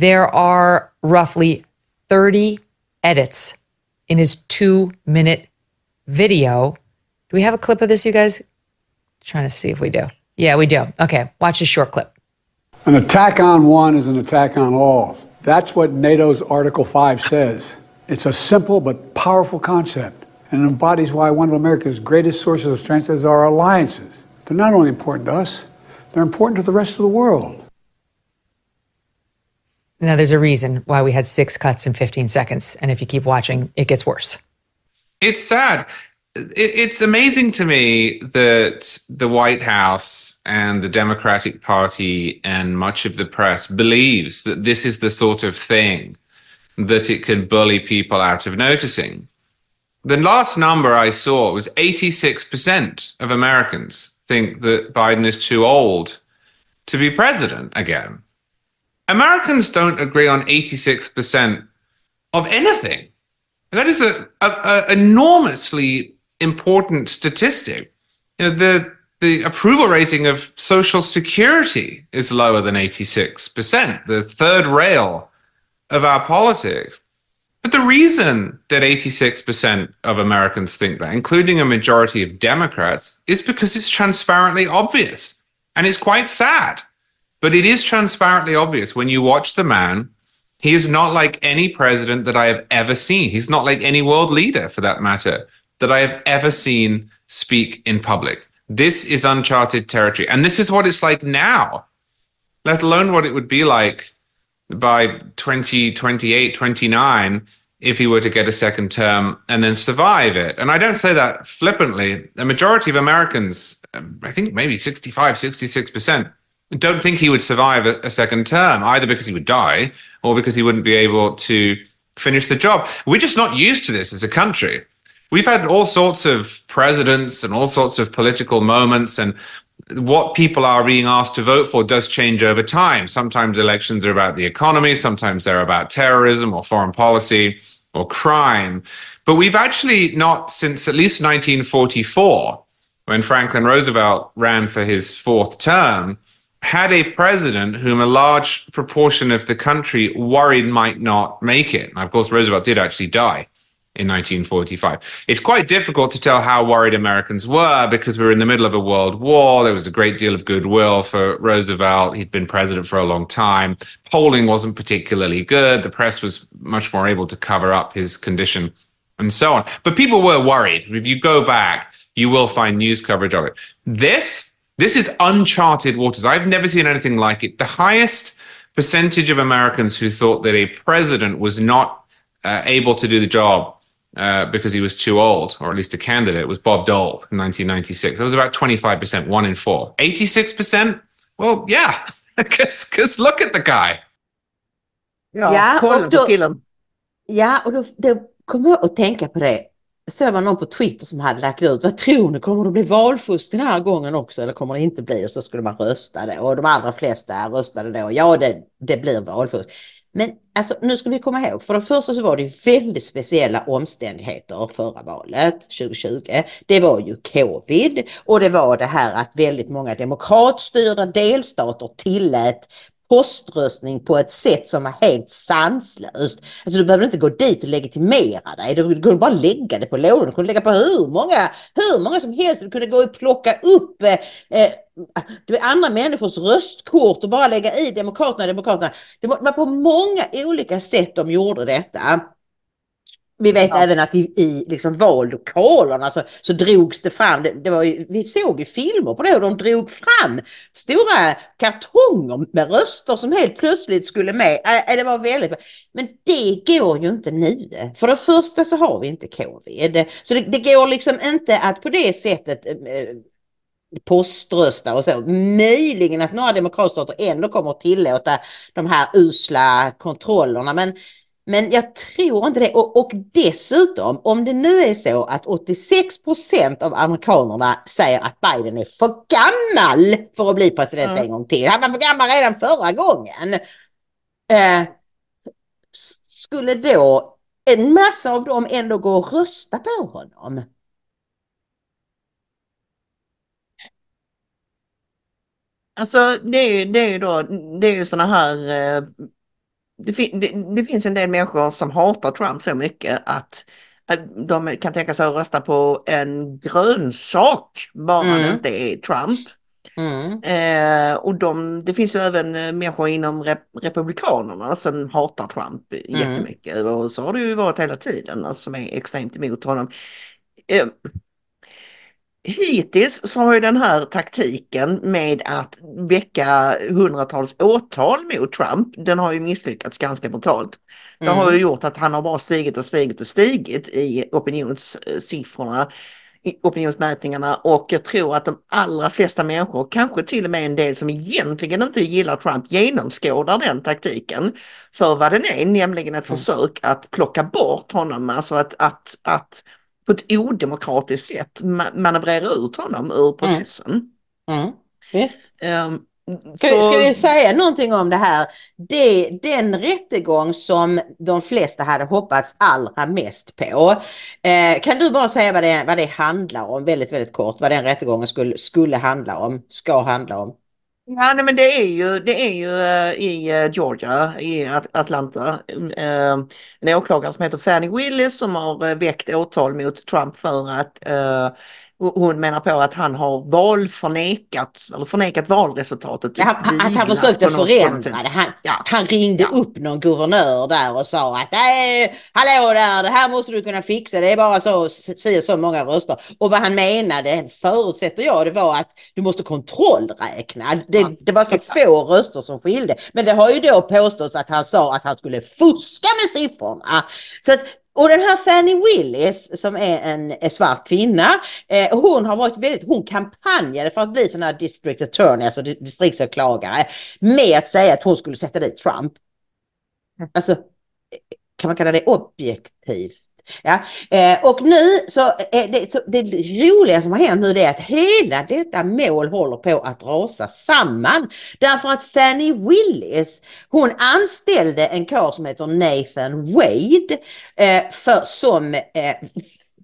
There are roughly 30 edits in his two minute video. Do we have a clip of this, you guys? trying to see if we do. Yeah, we do. Okay, watch this short clip. An attack on one is an attack on all. That's what NATO's Article 5 says. It's a simple but powerful concept and embodies why one of America's greatest sources of strength is our alliances. They're not only important to us, they're important to the rest of the world. Now, there's a reason why we had six cuts in 15 seconds. And if you keep watching, it gets worse. It's sad. It's amazing to me that the White House and the Democratic Party and much of the press believes that this is the sort of thing that it can bully people out of noticing. The last number I saw was 86% of Americans think that Biden is too old to be president again. Americans don't agree on 86% of anything. And That is a, a, a enormously important statistic. You know, the the approval rating of Social Security is lower than 86%, the third rail of our politics. But the reason that 86% of Americans think that, including a majority of Democrats, is because it's transparently obvious. And it's quite sad. But it is transparently obvious when you watch the man, he is not like any president that I have ever seen. He's not like any world leader, for that matter, that I have ever seen speak in public. This is uncharted territory. And this is what it's like now, let alone what it would be like by 2028, 29 if he were to get a second term and then survive it. And I don't say that flippantly. The majority of Americans, um, I think maybe 65, 66%, don't think he would survive a, a, second term, either because he would die or because he wouldn't be able to finish the job. We're just not used to this as a country. We've had all sorts of presidents and all sorts of political moments, and what people are being asked to vote for does change over time. Sometimes elections are about the economy, sometimes they're about terrorism or foreign policy or crime. But we've actually not since at least 1944, when Franklin Roosevelt ran for his fourth term, had a president whom a large proportion of the country worried might not make it. And of course, Roosevelt did actually die in 1945. It's quite difficult to tell how worried Americans were because we were in the middle of a world war. There was a great deal of goodwill for Roosevelt. He'd been president for a long time. Polling wasn't particularly good. The press was much more able to cover up his condition and so on. But people were worried. If you go back, you will find news coverage of it. This, this is uncharted waters. I've never seen anything like it. The highest percentage of Americans who thought that a president was not uh, able to do the job uh, because he was too old, or at least a candidate, was Bob Dole in 1996. That was about 25%, one in four. 86%? Well, yeah, because look at the guy. Ja, ja kolla på killen. Ja, och då, då kommer jag att tänka på det. Så det var någon på Twitter som hade lagt ut, vad tror ni, kommer det bli valfusk den här gången också eller kommer det inte bli? Och så skulle man rösta det och de allra flesta röstade då, ja det, det blir valfusk. Men alltså, nu ska vi komma ihåg, för det första så var det väldigt speciella omständigheter förra valet 2020. Det var ju covid och det var det här att väldigt många demokratstyrda delstater tillät poströstning på ett sätt som var helt sanslöst. Alltså du behöver inte gå dit och legitimera dig. Du kunde bara lägga det på lådan. Du kunde lägga på hur många, hur många som helst. Du kunde gå och plocka upp eh, eh du är andra människors röstkort och bara lägga i Demokraterna, Demokraterna. Det var på många olika sätt de gjorde detta. Vi vet ja. även att i, i liksom vallokalerna så, så drogs det fram, det, det var ju, vi såg ju filmer på det och de drog fram stora kartonger med röster som helt plötsligt skulle med. Äh, det var väldigt, men det går ju inte nu. För det första så har vi inte covid. Så det, det går liksom inte att på det sättet äh, poströsta och så. Möjligen att några demokratstater ändå kommer att tillåta de här usla kontrollerna. Men men jag tror inte det. Och, och dessutom, om det nu är så att 86 procent av amerikanerna säger att Biden är för gammal för att bli president mm. en gång till. Han var för gammal redan förra gången. Eh, skulle då en massa av dem ändå gå och rösta på honom? Alltså det är ju, det är ju då, det är ju sådana här eh, det, det, det, finns en del människor som hatar Trump så mycket att, att de kan tänka sig att rösta på en grönsak bara mm. det inte är Trump. Mm. Eh, och de, det finns ju även människor inom rep Republikanerna som hatar Trump mm. jättemycket och så har det ju varit hela tiden, alltså, som är extremt emot honom. Eh, hittills så har ju den här taktiken med att väcka hundratals åtal mot Trump, den har ju misslyckats ganska brutalt. Det har ju mm. gjort att han har bara stigit och stigit och stigit i opinionssiffrorna, i opinionsmätningarna och jag tror att de allra flesta människor, kanske till och med en del som egentligen inte gillar Trump, genomskådar den taktiken för vad den är, nämligen ett mm. försök att plocka bort honom, alltså att, att, att på ett odemokratiskt sätt manövrera ut honom ur mm. processen. Mm. Mm. Ska, så... ska, vi säga någonting om det här? Det, den rättegång som de flesta hade hoppats allra mest på. Eh, kan du bara säga vad det, vad det handlar om väldigt, väldigt kort? Vad den rättegången skulle, skulle handla om, ska handla om? Ja, nej, men det är ju, det är ju uh, i eh, Georgia, i Atlanta, uh, en åklagare som heter Fanny Willis som har eh, väckt åtal mot Trump för att hon menar på att han har valförnekat, eller förnekat valresultatet. Ja, han, att han försökte förändra det. Han, ja. han ringde ja. upp någon guvernör där och sa att hallå där, det här måste du kunna fixa, det är bara så, si så många röster. Och vad han menade, förutsätter jag, det var att du måste kontrollräkna. Det, ja, det var så exakt. få röster som skilde. Men det har ju då påståtts att han sa att han skulle fuska med siffrorna. Så att och den här Fanny Willis som är en svart kvinna, eh, hon har varit väldigt, hon kampanjade för att bli sån här district attorney, alltså distriktsåklagare, med att säga att hon skulle sätta dit Trump. Alltså, kan man kalla det objektivt? Ja. Eh, och nu så, eh, det, så det roliga som har hänt nu det är att hela detta mål håller på att rasa samman. Därför att Fanny Willis, hon anställde en karl som heter Nathan Wade eh, för, som eh,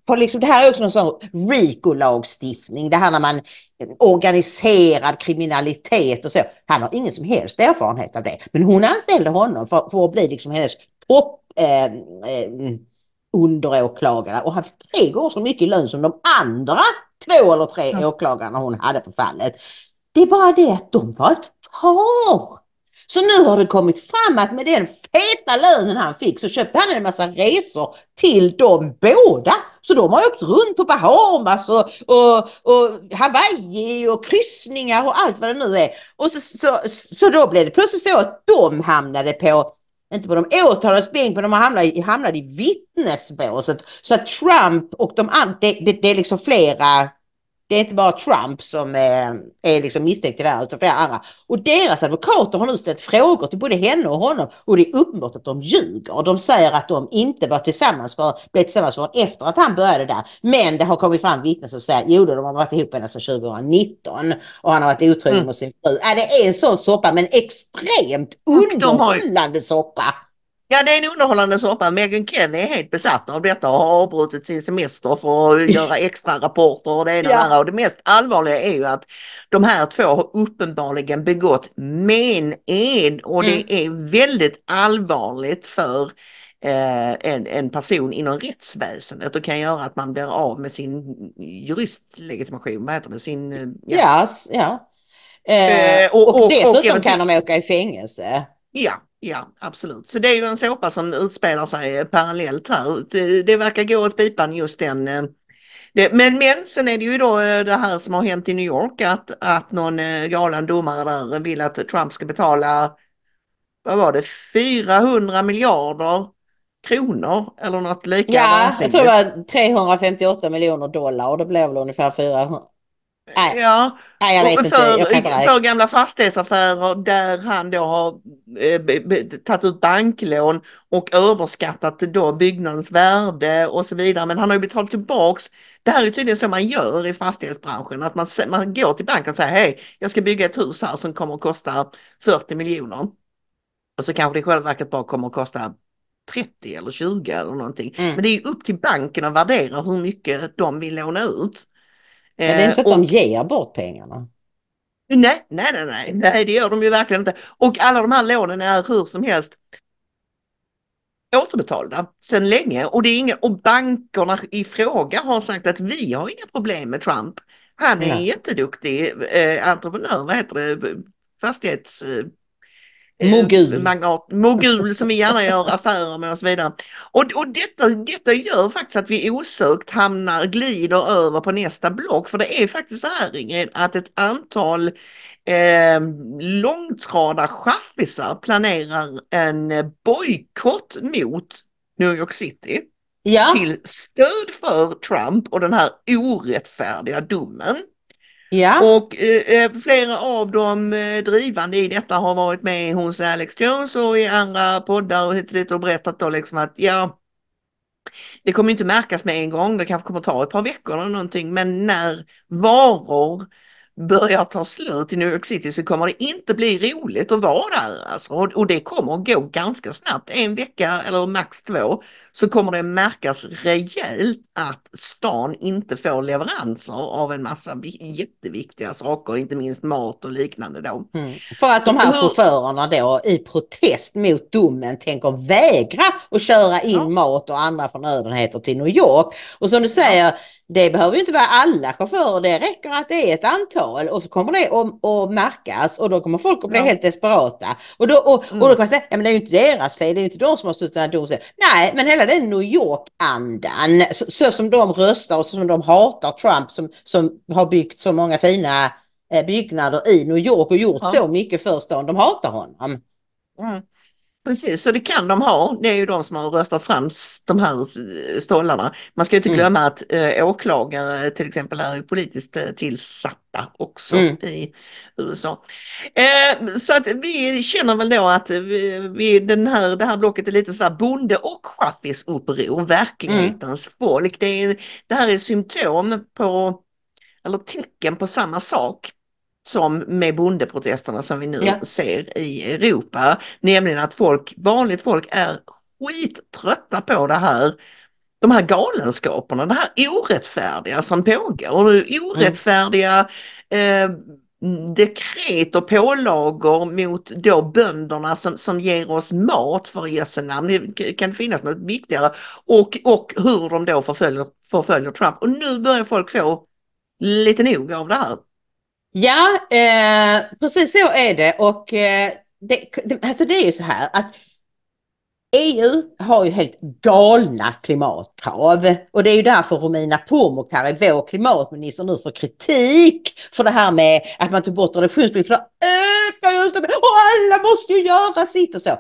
för liksom, det här är också någon sån RICO-lagstiftning, det här när man eh, organiserad kriminalitet och så. Han har ingen som helst erfarenhet av det. Men hon anställde honom för, för att bli liksom hennes pop, eh, eh, underåklagare och han fick tre gånger så mycket lön som de andra två eller tre ja. åklagarna hon hade på fallet. Det är bara det att de var ett par. Så nu har det kommit fram att med den feta lönen han fick så köpte han en massa resor till dem båda. Så de har åkt runt på Bahamas och, och, och Hawaii och kryssningar och allt vad det nu är. Och så, så, så då blev det plötsligt så att de hamnade på inte på de åtalades bänk, men de hamnade, hamnade i vittnesbåset. Så att Trump och de andra, det, det, det, är liksom flera det är inte bara Trump som är, är liksom misstänkt i det här utan flera andra. Och deras advokater har nu ställt frågor till både henne och honom och det är uppenbart att de ljuger. De säger att de inte var tillsammans för, blev tillsammans för efter att han började där. Men det har kommit fram vittnen som säger jo de har varit ihop ända sedan 2019 och han har varit otrogen mm. mot sin fru. Äh, det är en sån soppa men extremt underhållande soppa. Ja, det är en underhållande soppa. Megan Kelly är helt besatt av detta och har avbrutit sin semester för att göra extra rapporter och det ena ja. och det Och det mest allvarliga är ju att de här två har uppenbarligen begått mened och mm. det är väldigt allvarligt för eh, en, en person inom rättsväsendet och kan göra att man blir av med sin juristlegitimation, vad heter det? Sin, eh, ja. Yes, ja. Eh, och, och, och, dessutom och, kan de åka i fängelse. Ja, Ja, absolut. Så det är ju en såpa som utspelar sig parallellt här. Det, det verkar gå åt pipan just den. Eh, det, men, men sen är det ju då eh, det här som har hänt i New York att, att någon eh, galen domare där vill att Trump ska betala, vad var det, 400 miljarder kronor eller något lika Ja, jag tror det var 358 miljoner dollar och det blev väl ungefär 400. Nej. Ja, Nej, jag vet och för, inte. Jag för gamla fastighetsaffärer där han då har eh, tagit ut banklån och överskattat då byggnadens värde och så vidare. Men han har ju betalat tillbaks. Det här är tydligen så man gör i fastighetsbranschen, att man, man går till banken och säger hej, jag ska bygga ett hus här som kommer att kosta 40 miljoner. Och så kanske det i själva verket bara kommer att kosta 30 eller 20 eller någonting. Mm. Men det är upp till banken att värdera hur mycket de vill låna ut. Men det är inte så att och, de ger bort pengarna? Nej, nej, nej, nej, nej, det gör de ju verkligen inte. Och alla de här lånen är hur som helst återbetalda sedan länge och det är inga, och bankerna i fråga har sagt att vi har inga problem med Trump. Han är en jätteduktig eh, entreprenör, vad heter det, fastighets... Eh, mogul. Magnat, mogul som vi gärna gör affärer med och så vidare. Och, och detta, detta gör faktiskt att vi osökt hamnar, glider över på nästa block. För det är faktiskt så här Ingrid, att ett antal eh, långtradarchaffisar planerar en bojkott mot New York City. Ja. Till stöd för Trump och den här orättfärdiga domen. Ja. Och eh, eh flera av de eh, drivande i detta har varit med hos Alex Jones och i andra poddar och hit och berättat då liksom att ja, det kommer inte märkas med en gång, det kanske kommer ta ett par veckor eller någonting, men när varor börjar ta slut i New York City så kommer det inte bli roligt att vara där. Alltså. Och, det kommer att gå ganska snabbt, en vecka eller max två, så kommer det märkas rejält att stan inte får leveranser av en massa jätteviktiga saker, inte minst mat och liknande då. Mm. För att de här chaufförerna då i protest mot domen tänker vägra att köra in ja. mat och andra förnödenheter till New York. Och som du säger, det behöver ju inte vara alla chaufförer, det räcker att det är ett antal och så kommer det att, att märkas och då kommer folk att bli ja. helt desperata. Och då, och, mm. och då kan man säga, ja men det är ju inte deras fel, det är ju inte de som har suttit där och Nej, men hela den New York-andan, så, så, som de röstar och så som de hatar Trump som, som har byggt så många fina eh, byggnader i New York och gjort ja. så mycket för stan, de hatar honom. Mm. Precis, så det kan de ha. Det är ju de som har röstat fram de här eh, stollarna. Man ska inte mm. glömma mm. att eh, åklagare till exempel är politiskt eh, tillsatta också mm. i USA. Eh, så att vi känner väl då att vi, vi, den här, det här blocket är lite sådär bonde och chaffisuppror, verklighetens mm. folk. Det, är, det här är symptom på, eller tecken på samma sak som med bondeprotesterna som vi nu ja. ser i Europa. Nämligen att folk, vanligt folk är skittrötta på det här de här galenskaperna, det här orättfärdiga som pågår. Orättfärdiga eh, dekret och pålagor mot då bönderna som, som ger oss mat för Jesu namn. Det kan finnas något viktigare. Och, och hur de då förföljer, förföljer Trump. Och nu börjar folk få lite nog av det här. Ja, eh, precis så är det. Och eh, det, alltså det är ju så här att EU har ju helt galna klimatkrav. Och det är ju därför Romina Pourmokhtari, vår klimatminister, nu får kritik för det här med att man tog bort reduktionsplikten för då ökar just det och alla måste ju göra sitt och så.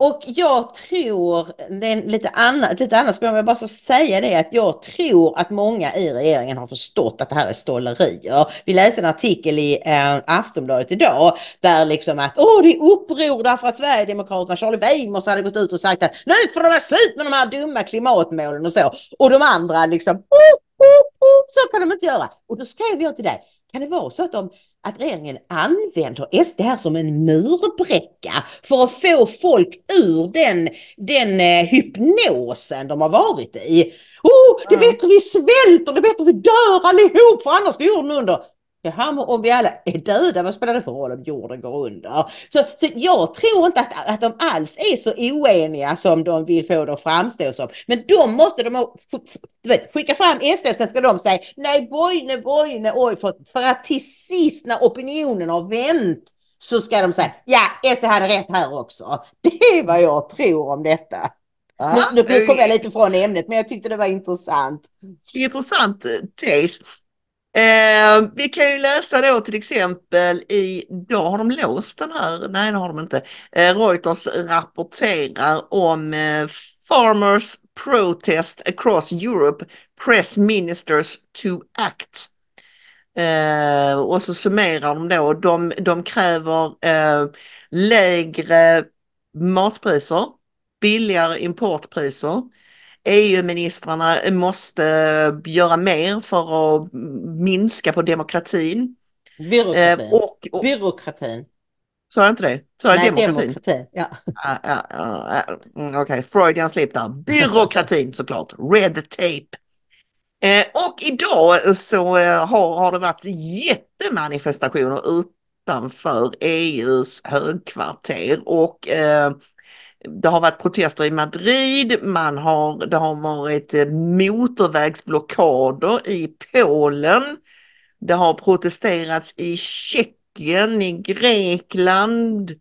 Och jag tror, det är lite annat, lite annat spår, men jag bara ska säga det att jag tror att många i regeringen har förstått att det här är stålerier. Vi läste en artikel i eh, Aftonbladet idag där liksom att åh, det är uppror därför att Sverigedemokraterna, Charlie Weimers hade gått ut och sagt att nu får det vara slut med de här dumma klimatmålen och så. Och de andra liksom, oh, oh, oh, så kan de inte göra. Och då skrev jag till dig, kan det vara så att de att regeringen använder SD här som en murbräcka för att få folk ur den, den eh, hypnosen de har varit i. Oh, det är bättre vi svälter, det är bättre vi dör allihop för annars går jorden under. Jaha, men om vi alla är döda, vad spelar det för roll om jorden går under? Så, så jag tror inte att, att de alls är så oeniga som de vill få det att framstå som. Men de måste de du vet, skicka fram SD så ska de säga nej, bojne, bojne, oj, för, för att till sist när opinionen har vänt så ska de säga ja, SD hade rätt här också. Det är vad jag tror om detta. Ja, nu, nu kom jag lite från ämnet, men jag tyckte det var intressant. Intressant tes. Eh, vi kan ju läsa då till exempel i, då har de låst den här, nej det har de inte. Eh, Reuters rapporterar om eh, Farmers protest across Europe, press ministers to act. Eh, och så summerar de då, de, de kräver eh, lägre matpriser, billigare importpriser, EU-ministrarna måste göra mer för att minska på demokratin. Byråkratin. Eh, och, och, Byråkratin. Sa jag inte det? Sa jag Nej, demokratin? demokratin. Ja. Uh, uh, uh, Okej, okay. Freudian slip där. Byråkratin såklart. Red tape. Eh, och idag så eh, har, har det varit jättemanifestationer utanför EUs högkvarter och eh, det har varit protester i Madrid, man har, det har varit eh, motorvägsblockader i Polen. Det har protesterats i Tjeckien, i Grekland.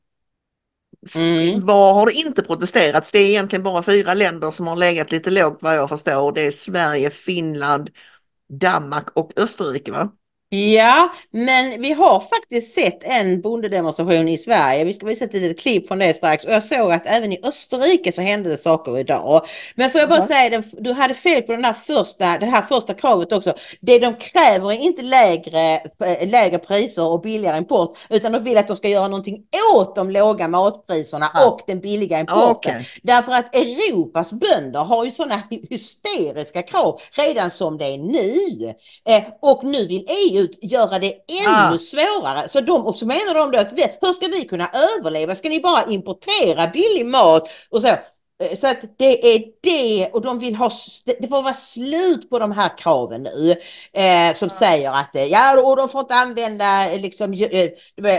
Mm. Vad har det inte protesterats? Det är egentligen bara fyra länder som har legat lite lågt vad jag förstår. Det är Sverige, Finland, Danmark och Österrike va? Ja, men vi har faktiskt sett en bondedemonstration i Sverige. Vi ska visa ett litet klipp från det strax. Och jag såg att även i Österrike så hände det saker idag. Men får jag bara mm. säga, du hade fel på den där första, det här första kravet också. Det de kräver är inte lägre, eh, lägre priser och billigare import, utan de vill att de ska göra någonting åt de låga matpriserna ja. och den billiga importen. Okay. Därför att Europas bönder har ju sådana hysteriska krav redan som det är nu. Eh, och nu vill EU ut göra det ännu ah. svårare. Så de, och så menar de då att vi, hur ska vi kunna överleva? Ska ni bara importera billig mat och så? Eh, så att det är det och de vill ha, det får vara slut på de här kraven nu. Eh, som ja. säger att eh, ja, och de får inte använda eh, liksom,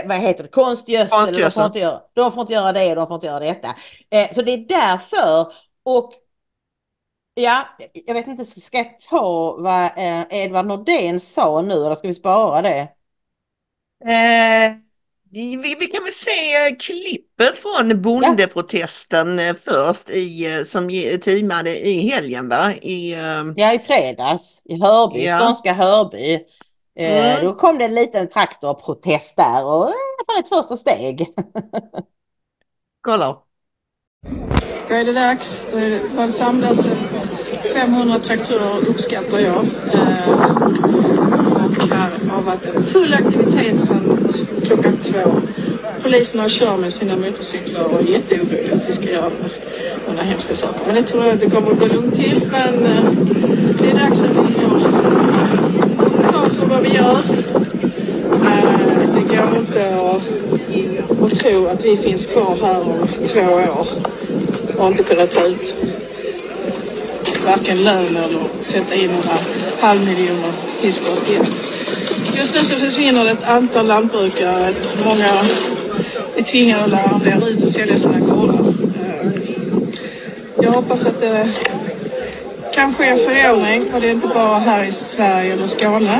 vad heter det, konstgödsel. konstgödsel. De, får inte göra, de får inte göra det och de får inte göra detta. Eh, så det är därför. Och Ja, jag vet inte, ska jag ta vad eh, Edvard Nordén sa nu eller ska vi spara det? Eh, vi, vi kan väl se klippet från bondeprotesten ja. först i, som teamade i helgen va? I, uh... Ja, i fredags i Hörby, ja. skånska Hörby. Mm. Då kom det en liten traktorprotest där och det var ett första steg. Kolla. Då är det dags. Då är det, det samlas 500 traktorer uppskattar jag. Eh, och här har varit en full aktivitet sedan klockan två. Poliserna kör med sina motorcyklar och är jätteoroliga att vi ska göra några hemska saker. Men det tror jag det kommer att gå lugnt till. Men eh, det är dags att vi får klart för vad vi gör. Eh, det går inte att, att tro att vi finns kvar här om två år och inte kunna ta ut varken lön eller sätta in några halvmiljoner tillskott igen. Just nu så försvinner det ett antal lantbrukare. Många är tvingade att arrendera ut och sälja sina gårdar. Jag hoppas att det kan ske en förändring och det är inte bara här i Sverige eller Skåne.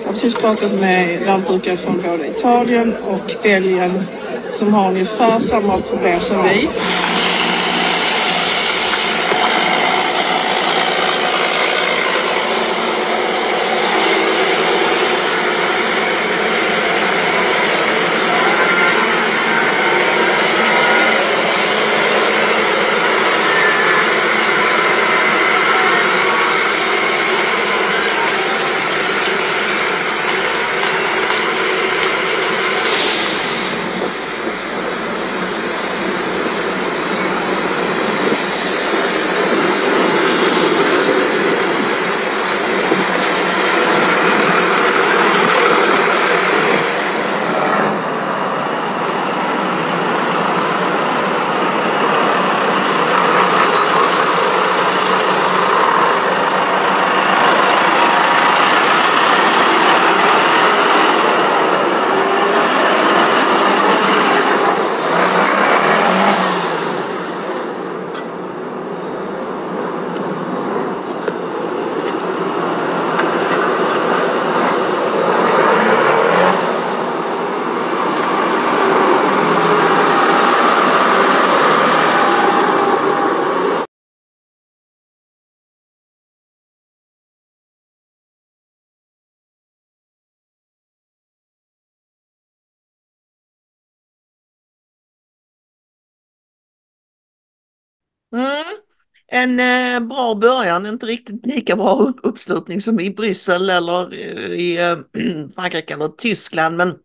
Jag har precis pratat med lantbrukare från både Italien och Belgien som har ungefär samma problem som vi. Mm. En eh, bra början, inte riktigt lika bra uppslutning som i Bryssel eller eh, i eh, Frankrike eller Tyskland. Men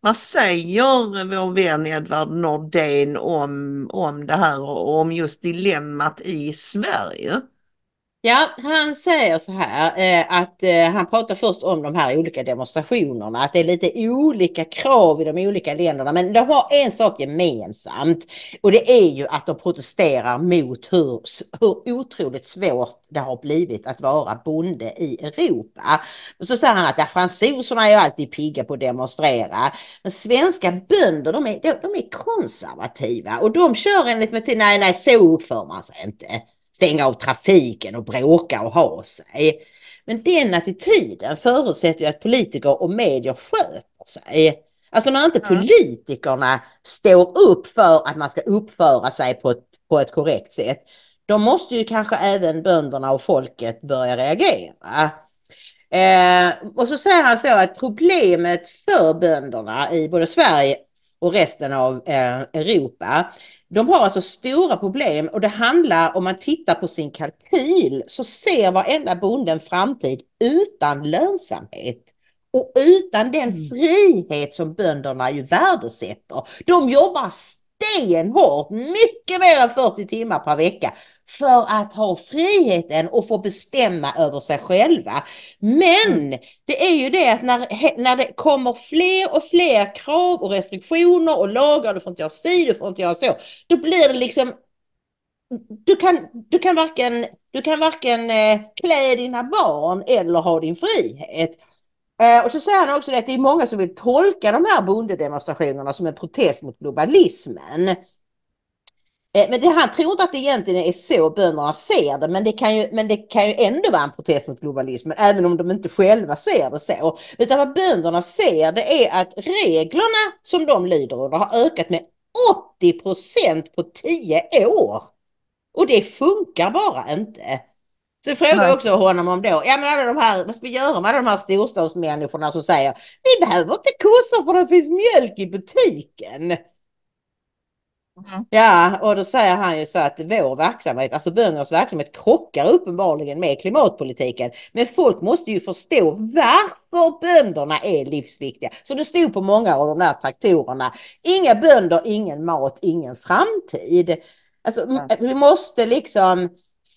vad säger vår vän Edvard Nordén om, om det här och om just dilemmat i Sverige? Ja, han säger så här eh, att eh, han pratar först om de här olika demonstrationerna, att det är lite olika krav i de olika länderna, men de har en sak gemensamt och det är ju att de protesterar mot hur, hur otroligt svårt det har blivit att vara bonde i Europa. Och så säger han att ja, fransoserna är ju alltid pigga på att demonstrera, men svenska bönder de är, de, de är konservativa och de kör enligt mig till, nej, nej, så uppför man sig inte stänga av trafiken och bråka och ha sig. Men den attityden förutsätter ju att politiker och medier sköter sig. Alltså när inte politikerna står upp för att man ska uppföra sig på ett, på ett korrekt sätt, då måste ju kanske även bönderna och folket börja reagera. Eh, och så säger han så att problemet för bönderna i både Sverige och resten av eh, Europa de har alltså stora problem och det handlar om man tittar på sin kalkyl så ser varenda bonde en framtid utan lönsamhet. Och utan den mm. frihet som bönderna ju värdesätter. De jobbar stenhårt, mycket mer än 40 timmar per vecka för att ha friheten och få bestämma över sig själva. Men mm. det är ju det att när, när det kommer fler och fler krav och restriktioner och lagar, du får inte göra si, du får inte göra så, då blir det liksom du kan, du kan varken, du kan varken eh, klä dina barn eller ha din frihet. Eh, och så säger han också att det är många som vill tolka de här bondedemonstrationerna som en protest mot globalismen. Eh, men det, han tror inte att det egentligen är så bönderna ser det, men det, kan ju, men det kan ju ändå vara en protest mot globalismen, även om de inte själva ser det så. Utan vad bönderna ser det är att reglerna som de lyder under har ökat med 80 procent på 10 år. Och det funkar bara inte. Så frågar jag också honom om då, ja men alla de här, vad ska vi göra med alla de här storstadsmänniskorna som säger, vi behöver inte kossor för det finns mjölk i butiken. Mm. Ja, och då säger han ju så att vår verksamhet, alltså böndernas verksamhet krockar uppenbarligen med klimatpolitiken. Men folk måste ju förstå varför bönderna är livsviktiga. Så det stod på många av de där traktorerna. Inga bönder, ingen mat, ingen framtid. Alltså mm. vi måste liksom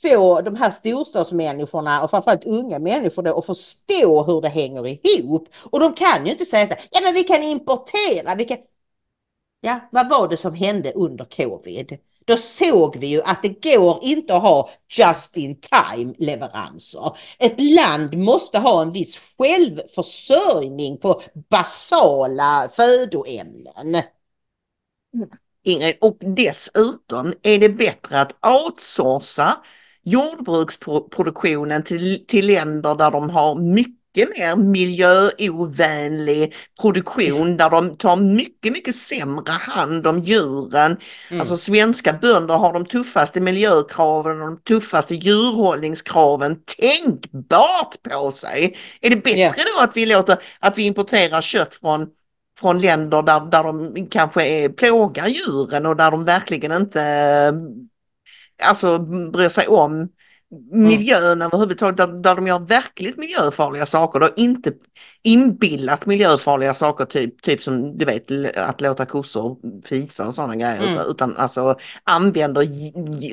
få de här storstadsmänniskorna och framförallt unga människor då att förstå hur det hänger ihop. Och de kan ju inte säga så här, ja men vi kan importera, vi kan... Ja, vad var det som hände under covid? Då såg vi ju att det går inte att ha just in time leveranser. Ett land måste ha en viss självförsörjning på basala födoämnen. Ingrid, och dessutom är det bättre att outsourca jordbruksproduktionen till, till länder där de har mycket mer miljöovänlig produktion där de tar mycket, mycket sämre hand om djuren. Mm. Alltså svenska bönder har de tuffaste miljökraven och de tuffaste djurhållningskraven tänkbart på sig. Är det bättre yeah. då att vi låter att vi importerar kött från från länder där, där de kanske är, plågar djuren och där de verkligen inte alltså bryr sig om miljön mm. överhuvudtaget där, där de gör verkligt miljöfarliga saker. Då inte inbillat miljöfarliga saker typ, typ som du vet att låta kossor fisa och sådana grejer mm. utan, utan alltså använder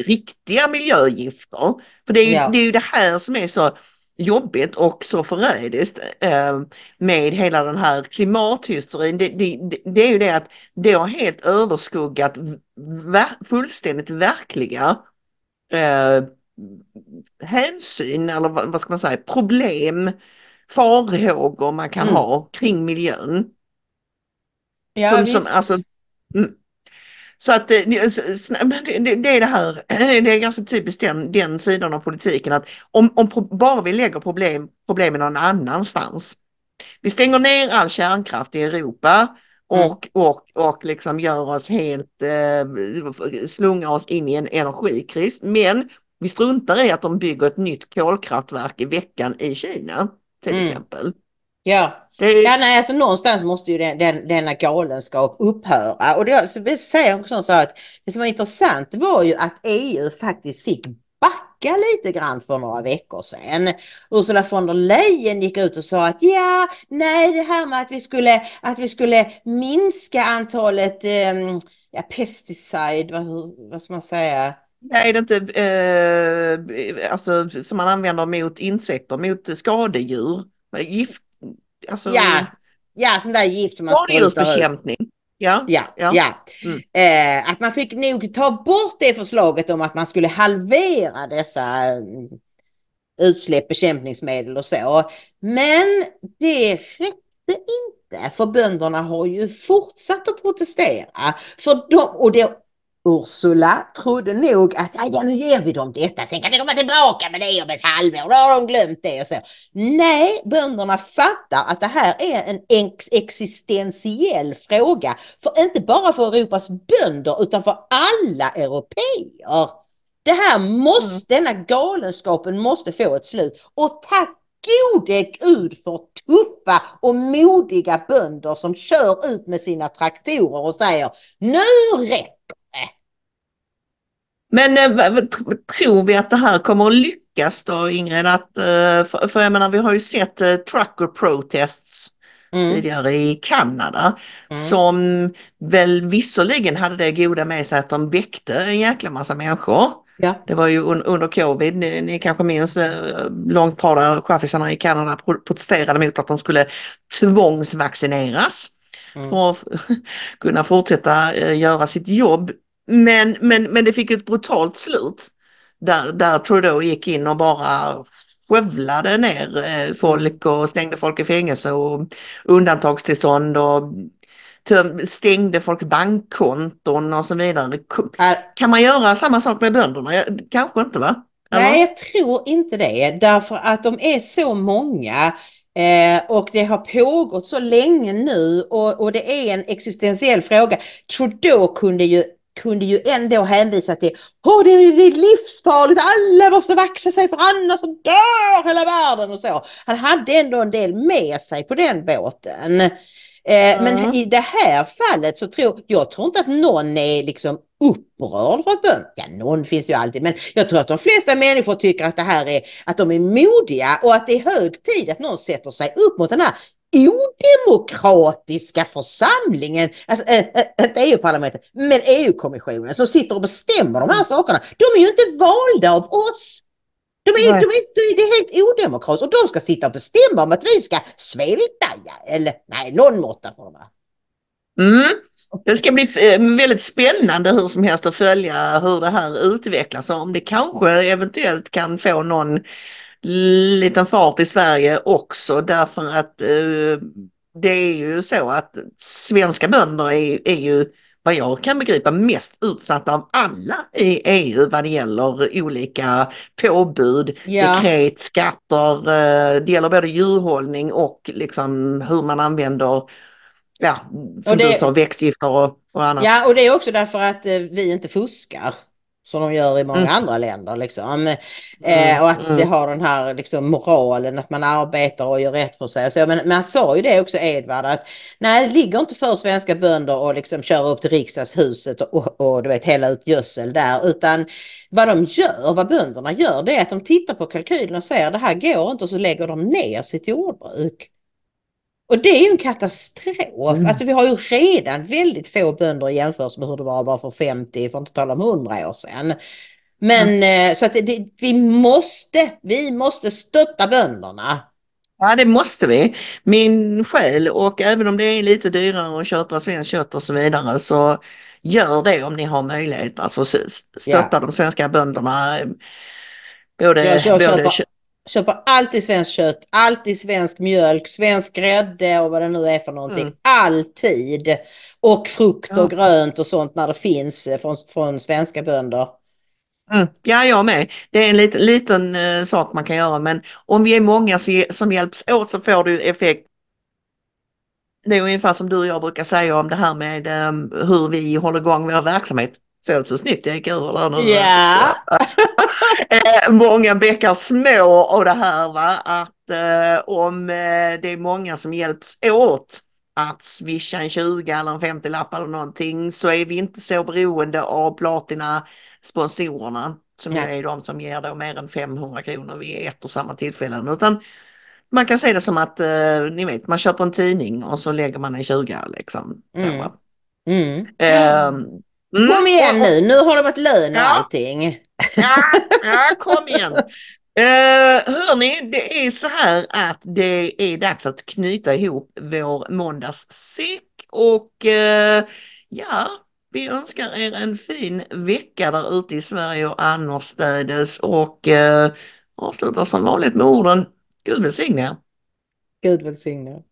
riktiga miljögifter. För det är, ju, ja. det är ju det här som är så jobbigt och så förrädiskt eh, med hela den här klimathysterin. Det, det, det, är ju det att det har helt överskuggat ver, fullständigt verkliga eh, hänsyn eller vad, ska man säga, problem, farhågor man kan mm. ha kring miljön. Ja, som, som, alltså, mm. Så att det, det, är det här, det är ganska typiskt den, den sidan av politiken att om, om bara vi lägger problem, problemen någon annanstans. Vi stänger ner all kärnkraft i Europa och, mm. och, och liksom gör oss helt, eh, slungar oss in i en energikris. Men vi struntar i att de bygger ett nytt kolkraftverk i veckan i Kina till mm. exempel. Ja. Är... ja, nej, alltså någonstans måste ju den, den, denna galenskap upphöra. Och det, så vi säger också så att det som var intressant var ju att EU faktiskt fick backa lite grann för några veckor sedan. Ursula von der Leyen gick ut och sa att ja, nej, det här med att vi skulle, att vi skulle minska antalet um, ja, pesticide, vad, vad ska man säga? Är det inte eh, alltså, som man använder mot insekter, mot skadedjur? Gift? Alltså, ja, ja sån där gift som man Skadedjursbekämpning. Ja, ja, ja. ja. Mm. Eh, att man fick nog ta bort det förslaget om att man skulle halvera dessa mm, utsläpp, bekämpningsmedel och så. Men det räckte inte, för bönderna har ju fortsatt att protestera. För de, och det, Ursula trodde nog att ja, nu ger vi dem detta, sen kan vi komma tillbaka med det om ett halvår, då har de glömt det och så. Nej, bönderna fattar att det här är en ex existentiell fråga, för inte bara för Europas bönder utan för alla europeer. Det här måste, mm. denna galenskapen måste få ett slut. Och tack gode gud för tuffa och modiga bönder som kör ut med sina traktorer och säger nu räcker men äh, tror vi att det här kommer att lyckas då Ingrid? Att, äh, för, för jag menar vi har ju sett äh, trucker protests mm. tidigare i Kanada mm. som väl visserligen hade det goda med sig att de väckte en jäkla massa människor. Ja. Det var ju un under covid, ni, ni kanske minns långtradarchaffisarna i Kanada protesterade mot att de skulle tvångsvaccineras mm. för att kunna fortsätta göra sitt jobb. Men, men, men det fick ett brutalt slut. Där, där Trudeau gick in och bara skövlade ner eh, folk och stängde folk i fängelse och undantagstillstånd och stängde folks bankkonton och så vidare. Kan man göra samma sak med bönderna? Kanske inte va? Eller? Nej, jag tror inte det. Därför att de är så många eh, och det har pågått så länge nu och, och det är en existentiell fråga. Trudeau kunde ju kunde ju ändå hänvisa till oh, det, är, livsfarligt, alla måste vaxa sig för annars så dör hela världen och så. Han hade ändå en del med sig på den båten. Eh, mm. Men i det här fallet så tror jag tror inte att någon är liksom upprörd för att bön. Ja, någon finns ju alltid, men jag tror att de flesta människor tycker att det här är att de är modiga och att det är hög tid att någon sätter sig upp mot den här odemokratiska församlingen, alltså äh, äh, inte EU-parlamentet, men EU-kommissionen som sitter och bestämmer de här sakerna. De är ju inte valda av oss. De är, de är, det är helt odemokratiskt och de ska sitta och bestämma om att vi ska svälta. Eller nej, någon måtta får de Mm. Det ska bli eh, väldigt spännande hur som helst att följa hur det här utvecklas och om det kanske eventuellt kan få någon liten fart i Sverige också därför att eh, det är ju så att svenska bönder är, är ju vad jag kan begripa mest utsatta av alla i EU vad det gäller olika påbud, ja. dekret, skatter, eh, det gäller både djurhållning och liksom hur man använder ja, som det, du sa, växtgifter och, och annat. Ja, och det är också därför att eh, vi inte fuskar som de gör i många mm. andra länder. Liksom. Eh, mm. och att mm. vi har den här liksom, moralen att man arbetar och gör rätt för sig. Så, men, men han sa ju det också Edvard att nej det ligger inte för svenska bönder att liksom köra upp till riksdagshuset och, och, och du vet hälla ut gödsel där utan vad de gör, vad bönderna gör det är att de tittar på kalkylen och säger det här går inte och så lägger de ner sitt jordbruk. Och det är ju en katastrof. Mm. Alltså vi har ju redan väldigt få bönder i jämförelse med hur det var bara för 50, för att inte tala om 100 år sedan. Men mm. Eh, så att det, vi måste, vi måste stötta bönderna. Ja det måste vi. Min själ och även om det är lite dyrare att köpa svenskt kött och så vidare så gör det om ni har möjlighet. Alltså stötta ja. de svenska bönderna. Både, jag, jag både köper köper alltid svenskt kött, alltid svensk mjölk, svensk grädde och vad det nu är för någonting. Mm. Alltid! Och frukt och ja. grönt och sånt när det finns eh, från, från svenska bönder. Mm. Ja, jag med. Det är en liten, liten uh, sak man kan göra men om vi är många som, som hjälps åt så får du effekt. Det är ungefär som du och jag brukar säga om det här med um, hur vi håller igång vår verksamhet. Såg det så snyggt jag gick ur där nu? Ja. Eh, många bäckar små och det här va att eh, om eh, det är många som hjälps åt att swisha en 20 eller en 50 lapp eller någonting så är vi inte så beroende av platina sponsorerna som ja. är de som ger då mer än 500 kronor vid ett och samma tillfälle utan man kan se det som att ni vet man köper en tidning och så lägger man en 20 liksom. Mm. Mm. Uh, Mm. Kom igen nu, nu har det varit lön och ja. allting. Ja, ja, kom igen. Uh, hörni, det är så här att det är dags att knyta ihop vår måndagssäck och uh, ja, vi önskar er en fin vecka där ute i Sverige och annorstädes och uh, avslutar som vanligt med orden Gud välsigne Gud välsigne